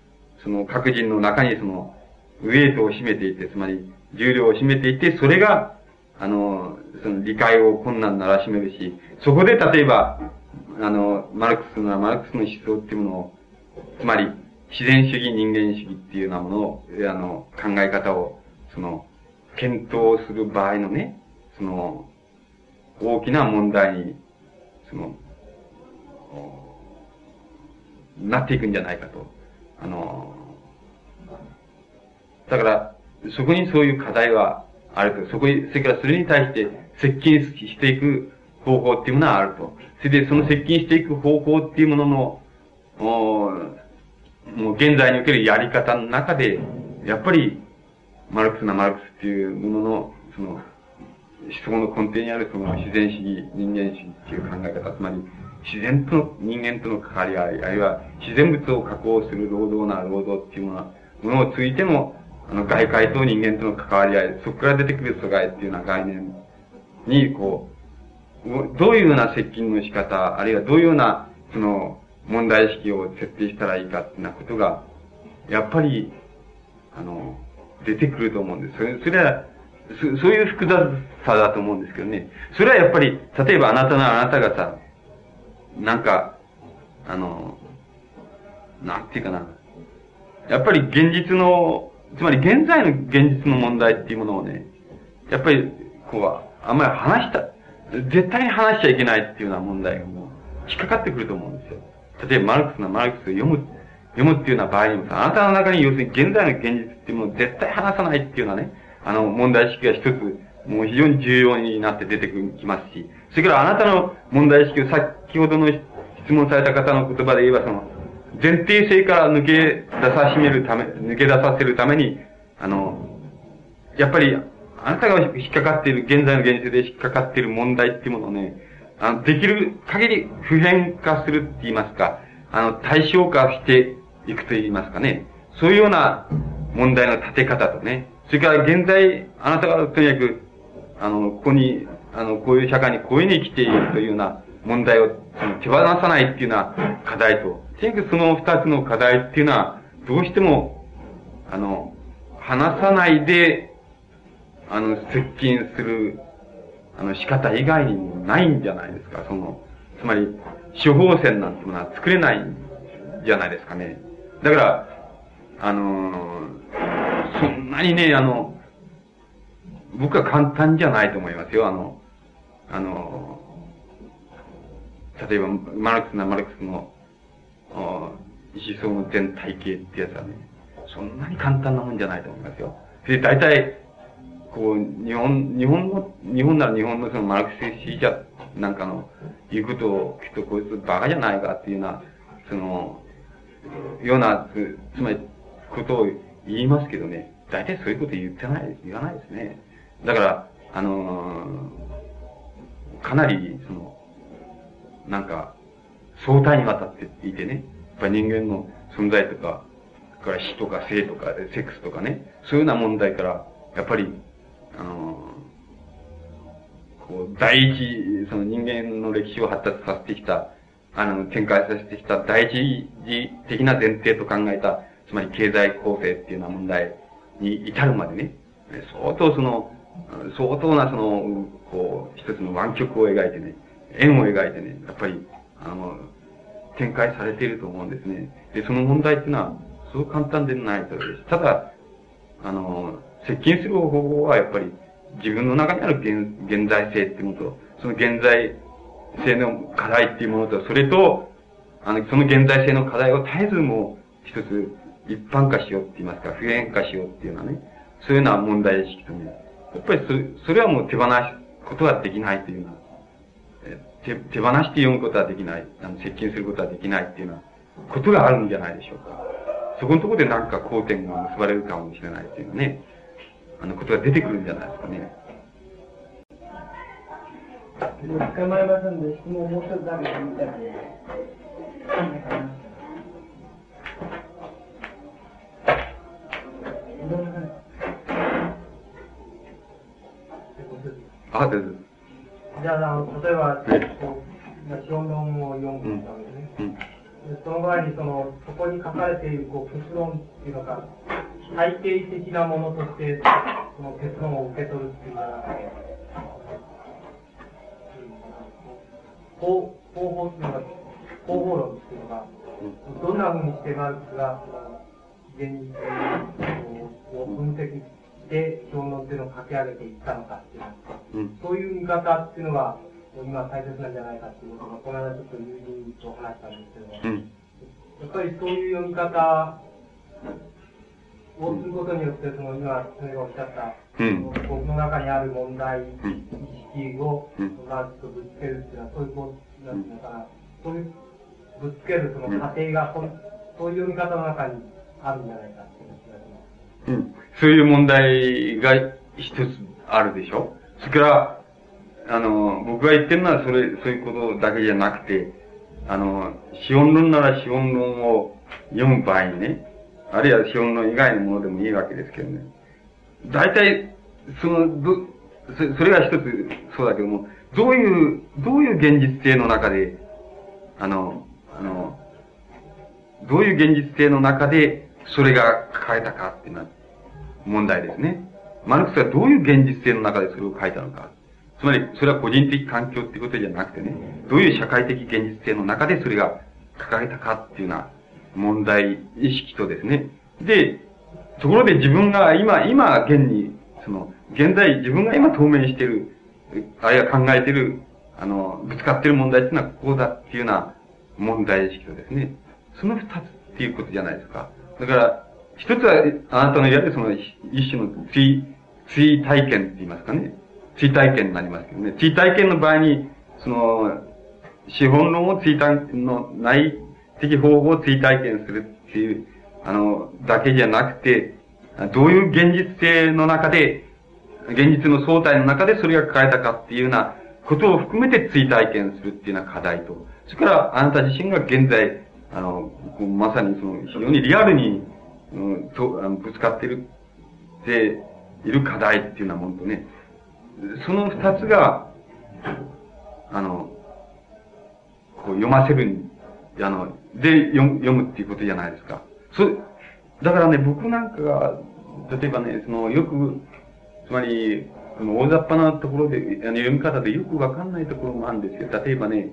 その各人の中にその、ウェイトを占めていて、つまり、重量を占めていて、それが、あの、その理解を困難ならしめるし、そこで例えば、あの、マルクスのマルクスの思想っていうものを、つまり、自然主義、人間主義っていうようなものを、あの、考え方を、その、検討する場合のね、その、大きな問題にその、なっていくんじゃないかと。あの、だから、そこにそういう課題はあると。そこに、それからそれに対して接近していく方法っていうものはあると。それで、その接近していく方法っていうものの、もう現在におけるやり方の中で、やっぱり、マルクスなマルクスっていうものの、その、思想の根底にあるその自然主義、人間主義っていう考え方、つまり自然との、人間との関わり合い、あるいは自然物を加工する労働な労働っていうものものをついての、あの、外界と人間との関わり合い、そこから出てくる阻害っていうような概念に、こう、どういうような接近の仕方、あるいはどういうような、その、問題意識を設定したらいいかっていうようなことが、やっぱり、あの、出てくると思うんです。それそれは、そそういう複雑さだと思うんですけどね。それはやっぱり、例えばあなたのあなたがさ、なんか、あの、なんていうかな。やっぱり現実の、つまり現在の現実の問題っていうものをね、やっぱり、こう、あんまり話した、絶対に話しちゃいけないっていうような問題がもう、引っかかってくると思うんですよ。例えばマルクスのマルクスを読む、読むっていうような場合にもさ、あなたの中に要するに現在の現実っていうものを絶対話さないっていうようなね、あの、問題意識が一つ、もう非常に重要になって出てきますし、それからあなたの問題意識を先ほどの質問された方の言葉で言えば、その、前提性から抜け出さしめるため、抜け出させるために、あの、やっぱり、あなたが引っかかっている、現在の現実で引っかかっている問題っていうものをね、あの、できる限り普遍化するって言いますか、あの、対象化していくと言いますかね、そういうような問題の立て方とね、それから現在、あなたがとにかく、あの、ここに、あの、こういう社会にこういうふうに生きているというような問題を手放さないっていうような課題と、とにかくその二つの課題っていうのは、どうしても、あの、話さないで、あの、接近する、あの、仕方以外にもないんじゃないですか、その、つまり、処方箋なんてものは作れないんじゃないですかね。だから、あのー、そんなにね、あの、僕は簡単じゃないと思いますよ、あの、あの、例えば、マルクスなマルクスの、思想の全体系ってやつはね、そんなに簡単なもんじゃないと思いますよ。で、大体、こう、日本、日本の、日本なら日本のそのマルクス主義者なんかの言うことを聞くとこいつバカじゃないかっていうような、その、ような、つまり、ことを言いますけどね、大体そういうこと言ってない、言わないですね。だから、あのー、かなり、その、なんか、相対にわたっていてね、やっぱり人間の存在とか、から死とか性とか、セックスとかね、そういうような問題から、やっぱり、あのー、こう、第一、その人間の歴史を発達させてきた、あの、展開させてきた第一次的な前提と考えた、つまり経済構成っていうような問題に至るまでね、相当その、相当なその、こう、一つの湾曲を描いてね、円を描いてね、やっぱり、あの、展開されていると思うんですね。で、その問題っていうのは、そう簡単でないとです。ただ、あの、接近する方法はやっぱり自分の中にある現現在性っていうものと、その現在性の課題っていうものと、それと、あの、その現在性の課題を絶えずもう一つ一般化しようって言いますか、普遍化しようっていうのはね、そういうような問題意識とね、やっぱりそそれはもう手放すことはできないというような、手手放して読むことはできない、あの接近することはできないっていうようなことがあるんじゃないでしょうか。そこのところでなんか交点が結ばれるかもしれないっていうね、あのことが出てくるんじゃないですかね。捕まえませんで、質問もう一つだけ聞いたら、あ、です。じゃあ、あの例えば、こう、小論を読むわけですね。うんその場合にその、そこに書かれているこう結論っていうのが、体系的なものとして、その結論を受け取るっていうのが、方方法っていうのが、方法論っていうのが、どんなふうにしてマルクスが、現実を分析して評論っていうのを書き上げていったのかっていう、うん、そういう見方っていうのが、今大切なんじゃないかっていうことが、この間ちょっと友人と話したんですけども、うん、やっぱりそういう読み方をすることによって、その今、それがおっしゃった、うん、僕の中にある問題意識を、マークとぶつけるっていうのは、そういうこう、なんていうのかな、そういうぶつけるその過程が、そういう読み方の中にあるんじゃないかっていう。うん。そういう問題が一つあるでしょ？それから、あの、僕が言ってるのはそれ、そういうことだけじゃなくて、あの、資本論なら資本論を読む場合にね、あるいは資本論以外のものでもいいわけですけどね。大体、その、ど、そそれが一つそうだけども、どういう、どういう現実性の中で、あの、あの、どういう現実性の中でそれが書かれたかっていうのは問題ですね。マルクスはどういう現実性の中でそれを書いたのか。つまり、それは個人的環境っていうことじゃなくてね、どういう社会的現実性の中でそれが書かれたかっていうような問題意識とですね。で、ところで自分が今、今現に、その、現在自分が今当面している、あるいは考えてる、あの、ぶつかってる問題っていうのはこうだっていうような問題意識とですね、その二つっていうことじゃないですか。だから、一つは、あなたのいわゆるその、一種の追、追体験って言いますかね。追体験になりますけどね。追体験の場合に、その、資本論を追体験の内的方法を追体験するっていう、あの、だけじゃなくて、どういう現実性の中で、現実の相対の中でそれが書かれたかっていうようなことを含めて追体験するっていうような課題と、それからあなた自身が現在、あの、まさにその非常にリアルに、うん、とあのぶつかっている、で、いる課題っていうようなものとね、その二つが、あの、こう読ませる、あの、で読読むっていうことじゃないですか。そ、だからね、僕なんかが、例えばね、その、よく、つまり、その大雑把なところで、あの読み方でよくわかんないところもあるんですけど、例えばね、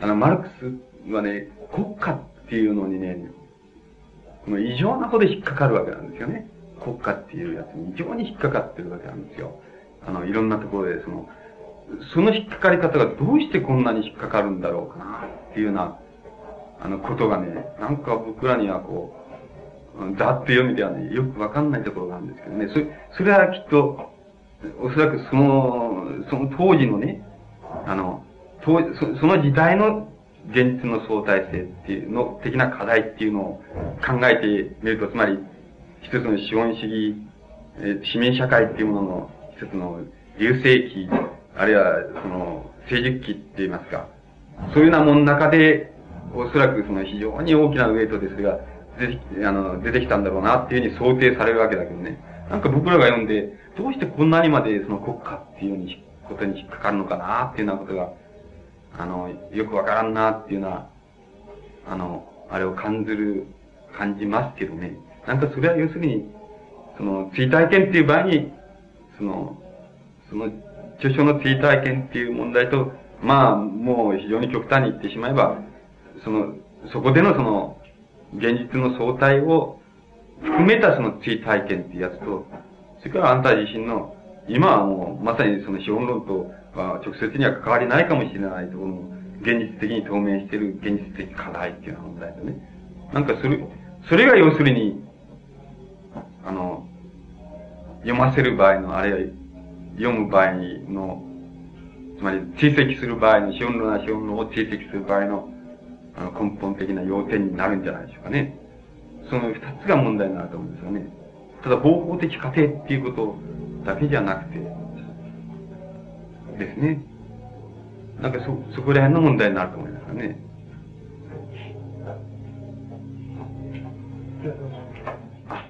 あの、マルクスはね、国家っていうのにね、もう異常なほど引っかかるわけなんですよね。国家っていうやつに異常に引っかかってるわけなんですよ。あの、いろんなところで、その、その引っかかり方がどうしてこんなに引っかかるんだろうかなっていうような、あの、ことがね、なんか僕らにはこう、ざっと読みではね、よくわかんないところがあるんですけどね、それそれはきっと、おそらくその、その当時のね、あの、当そその時代の現実の相対性っていうの、的な課題っていうのを考えてみると、つまり、一つの資本主義、え市民社会っていうものの一つの流星期、あるいは、その、成熟期って言いますか、そういうようなものの中で、おそらくその非常に大きなウェイトですが、出て、あの、出てきたんだろうなっていうふうに想定されるわけだけどね。なんか僕らが読んで、どうしてこんなにまでその国家っていうように、ことに引っかかるのかなっていうようなことが、あの、よくわからんなっていうような、あの、あれを感じる、感じますけどね。なんかそれは要するに、その、追体験っていう場合に、その、その、著書の追体験っていう問題と、まあ、もう非常に極端に言ってしまえば、その、そこでのその、現実の相対を含めたその追体験っていうやつと、それからあんた自身の、今はもうまさにその資本論とは直接には関わりないかもしれないところの、現実的に透明している現実的課題っていうような問題とね。なんかそれ、それが要するに、あの、読ませる場合の、あるいは読む場合の、つまり追跡する場合の、資本論な資本論を追跡する場合の、あの根本的な要点になるんじゃないでしょうかね。その二つが問題になると思うんですよね。ただ方法的過程っていうことだけじゃなくて、ですね。なんかそ、そこら辺の問題になると思いますね。あ、